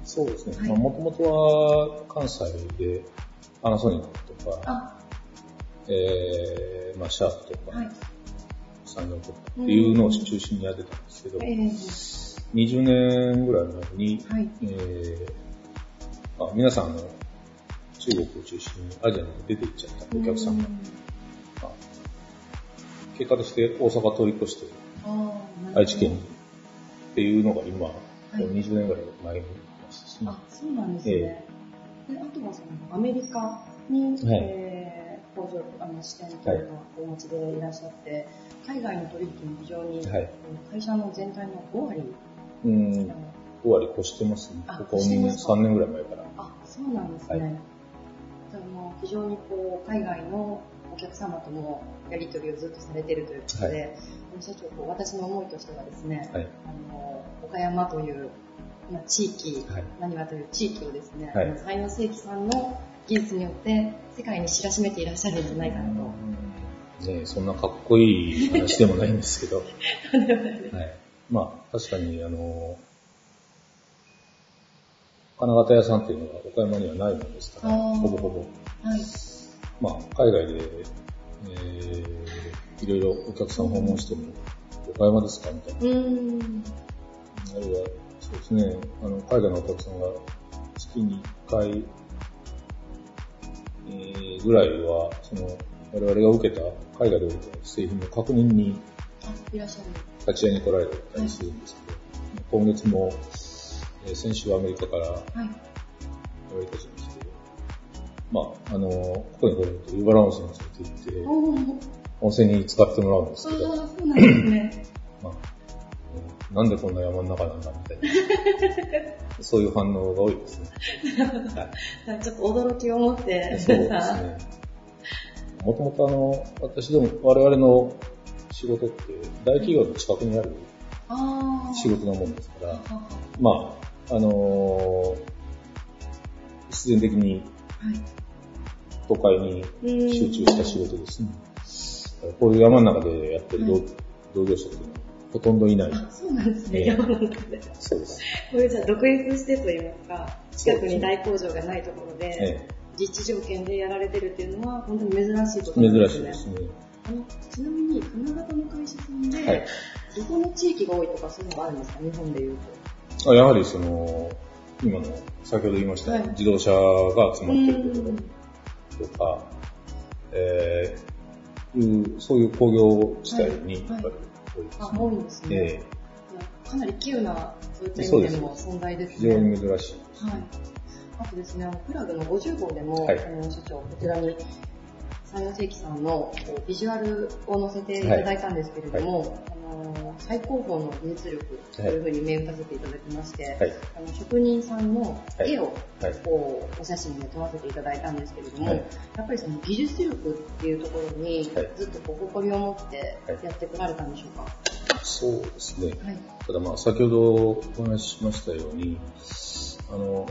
そうですね。もともとは関西でパナソニックとか、あ、えー、まあ、シャープとか、はい、産業とかっていうのを中心にやってたんですけど、ええ。20年ぐらい前に、はい、えーまあ、皆さんあの中国を中心にアジアに出ていっちゃったお客さんが、まあ結果として大阪通り越して愛知県にっていうのが今、い20年ぐらい前にいますし、あ、そうなんですね。であとはそのアメリカに、はいえー、工場、あの支店というかお持ちでいらっしゃって、海外の取引も非常に、はい。会社の全体の5割、うん、あの5割越してますね。あここ2年、越してますか。3年ぐらい前から。あ、そうなんですね。はいじゃあもう非常にこう、海外のお客様ともやり取りをずっとされているということで、はい社長、こう私の思いとしてはですね、はい。あの、岡山という、まあ、地域、はい何はという地域をですね、はいあの34世紀さんの技術によって世界に知らしめていらっしゃるんじゃないかなと。ねえそんなかっこいい話でもないんですけど、はい。まあ、確かに、あの、金型屋さんっていうのが岡山にはないものですから、ほぼほぼ。はい。まあ、海外で、えー、いろいろお客さん訪問しても、岡山ですかみたいな。うーん。あるいは、そうですね、あの、海外のお客さんが月に1回、えー、ぐらいは、その、我々が受けた、海外で受けた製品の確認にあ、いらっしゃる。立ち会いに来られたりするんですけど、今月も、えー先週アメリカからはい。言われたしますけど、まあ、あの、ここに来ると、湯原温泉に連れて行って、温泉に使ってもらうんですあけど、ーそうなんですね。まあ、うんなんでこんな山の中なんだみたいな、そういう反応が多いですね。はいちょっと驚きを持って、そうです。ね。もともとあの、私ども、我々の仕事って大企業の近くにある仕事なもんですから、まあ、あのー必然的にはい。都会にうん集中した仕事ですね。こういう山の中でやってる同,、はい同業者っていうのはほとんどいない。あ、そうなんですね。ええ山の中で。そうです。こういうじゃあ独立してといいますか、近くに大工場がないところで、え実地条件でやられてるっていうのは本当に珍しいことですね。しいですね。あのちなみに、金型の会社さんで、はいどこの地域が多いとかそういうのがあるんですか、日本でいうと。あやはりその、今の、先ほど言いました、はい自動車が集まってるとこうんろとか、えーそういう工業地帯にやっぱり多いですね。あ、多いんですね。えかなり急な、そういった意味でも存在ですね。え非常に珍しい。はい。あとですね、プラグの50号でも、はいあの、社長、こちらに、三洋世紀さんのビジュアルを載せていただいたんですけれども、あの最高峰の技術力というふうに銘打たせていただきまして、はい。あの職人さんの絵をはい。こうお写真で撮らせていただいたんですけれども、はいやっぱりその技術力っていうところにはいずっとこう誇りを持ってやってこられたんでしょうか？そうですね。はい。ただまあ、先ほどお話ししましたように、あの、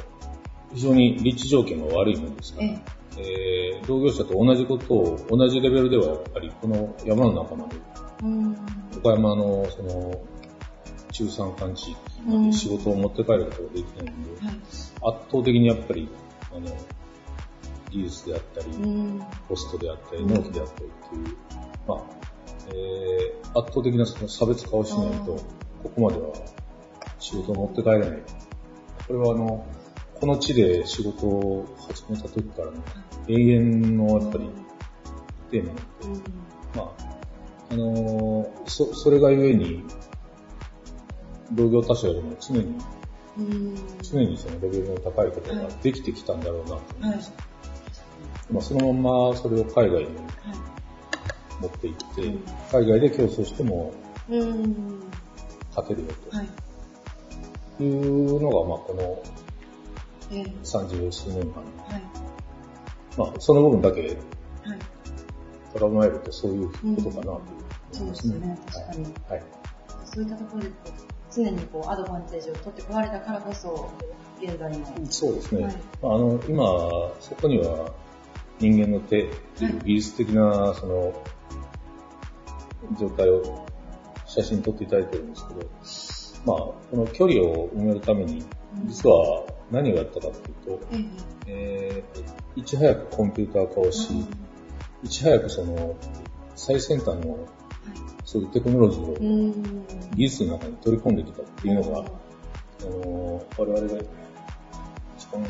非常に立地条件が悪いものですから、ええー同業者と同じことを、同じレベルではやっぱりこの山の中まで、え。うん。岡山のその、中山間地域まで仕事を持って帰ることができないので、はい。圧倒的にやっぱり、あの、技術であったり、うん。コストであったり、納期であったりっていう、まあ、えー圧倒的なその差別化をしないと、ここまでは仕事を持って帰れない。これはあの、この地で仕事を始めた時からの永遠のやっぱりテーマなんで、まあ、あのーそ、それがゆえに、同業他社よりも常に、うん。常にそのレベルの高いことができてきたんだろうなと思いはいます。。まあ、そのままそれを海外に持っていって、海外で競争してもうん。勝てるよはい。というのが、まあ、このええ30数年間、はい。まあ、その部分だけはい。捉えるとそういうことかなというそうですね、確かに。はい。そういったところで常にこう、アドバンテージを取ってこられたからこそ、現在の。そうですね。はいまああの、今、そこには人間の手っていう技術的な、その、状態を写真撮っていただいてるんですけど、まあ、この距離を埋めるために、実は何をやったかというと、ええーいち早くコンピューター化をし、いち早くその、最先端の、そういうテクノロジーを。技術の中に取り込んできたっていうのが、あの我々が一番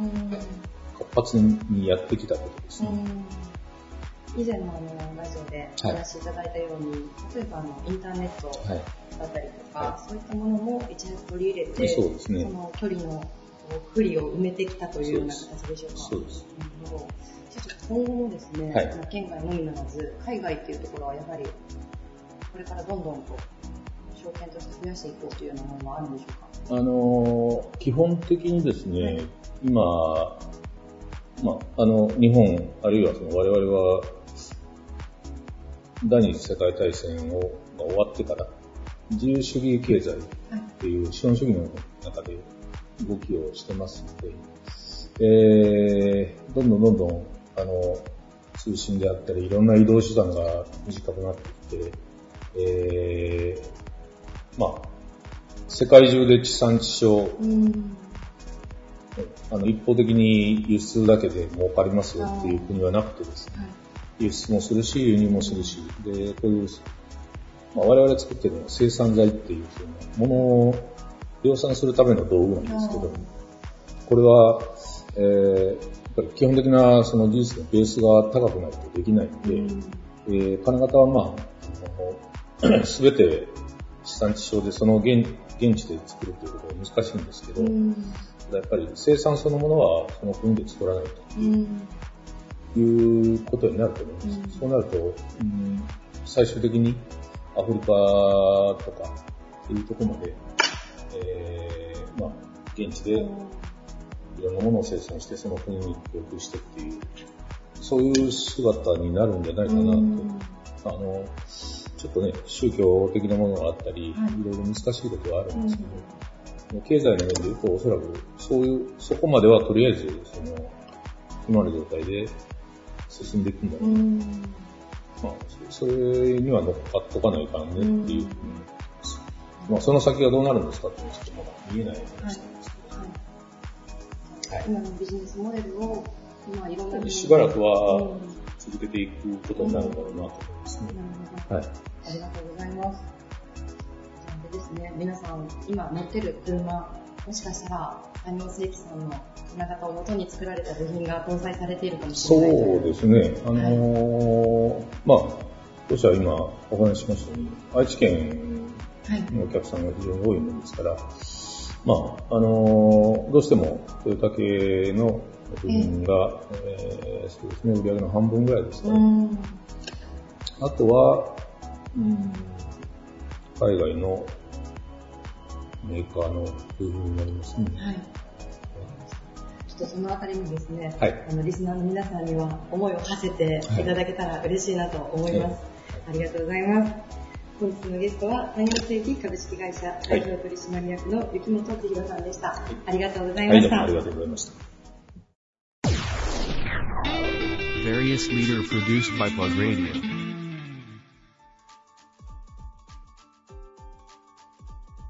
うん。活発にやってきたことですね。以前もあのラジオでお話しいただいたように、例えばあのインターネットはい。だったりとか、そういったものも一年取り入れて、そうですねその距離の不利を埋めてきたというような形でしょうか。そうです。なるほど。社長今後もですね、はい県外のみならず、海外っていうところはやはり、これからどんどんと証券として増やしていこうというようなものはあるんでしょうか。あのー基本的にですね、今、まあ、あの、日本、あるいはその我々は、第二次世界大戦をが終わってから、自由主義経済っていう資本主義の中で動きをしてますので、えー、どんどんどんどん、あの、通信であったり、いろんな移動手段が短くなってきて、えー、まあ、世界中で地産地消、あの一方的に輸出だけで儲かりますよっていう国はなくてですね、輸出もするし、輸入もするし、で、こういう、まあ、我々作ってるのは生産材っていう、その、ものを量産するための道具なんですけど、これは、えー、やっぱり基本的なその技術のベースが高くないとできないので、えー金型はまあ、すべて地産地消でその現現地で作るということは難しいんですけど、やっぱり生産そのものはその国で作らないということになると思います。そうなると、うん最終的にアフリカとかっていうところまで、えーまあ、現地でいろんなものを生産してその国に供給してっていう、そういう姿になるんじゃないかなと。あの、ちょっとね、宗教的なものがあったり、い。ろいろ難しいことはあるんですけど、経済の面で言うと、おそらく、そういう、そこまではとりあえず、その、今の状態で進んでいくんだろう。な。まあ、それには乗っかっとかないかんねっていう。ふうに思いまあ、その先がどうなるんですかっていうのはちょっとまだ見えない話なんです今のビジネスモデルを、まあ、いろんなけど、しばらくは続けていくことになるんだろうなと思いますね。はい。ありがとうございます。でですね、皆さん、今乗ってる車、もしかしたら、谷尾正樹さんの金型を元に作られた部品が搭載されているかもしそれない。うですね。あのーまあ、当社は今お話ししましたように、愛知県のお客さんが非常に多いものですから、まあ、あのーどうしてもトヨタ系の部品が、えーそうですね、売り上げの半分ぐらいですかね。あとは、うん海外のメーカーの部品になりますね。はい。ちょっとそのあたりにですね、はいあの、リスナーの皆さんには思いを馳せていただけたら嬉しいなと思います。ありがとうございます。本日のゲストは、太陽世紀株式会社代表取締役の雪本千尋さんでした。ありがとうございはい、ました。ありがとうございました。Various leader produced by Plug Radio.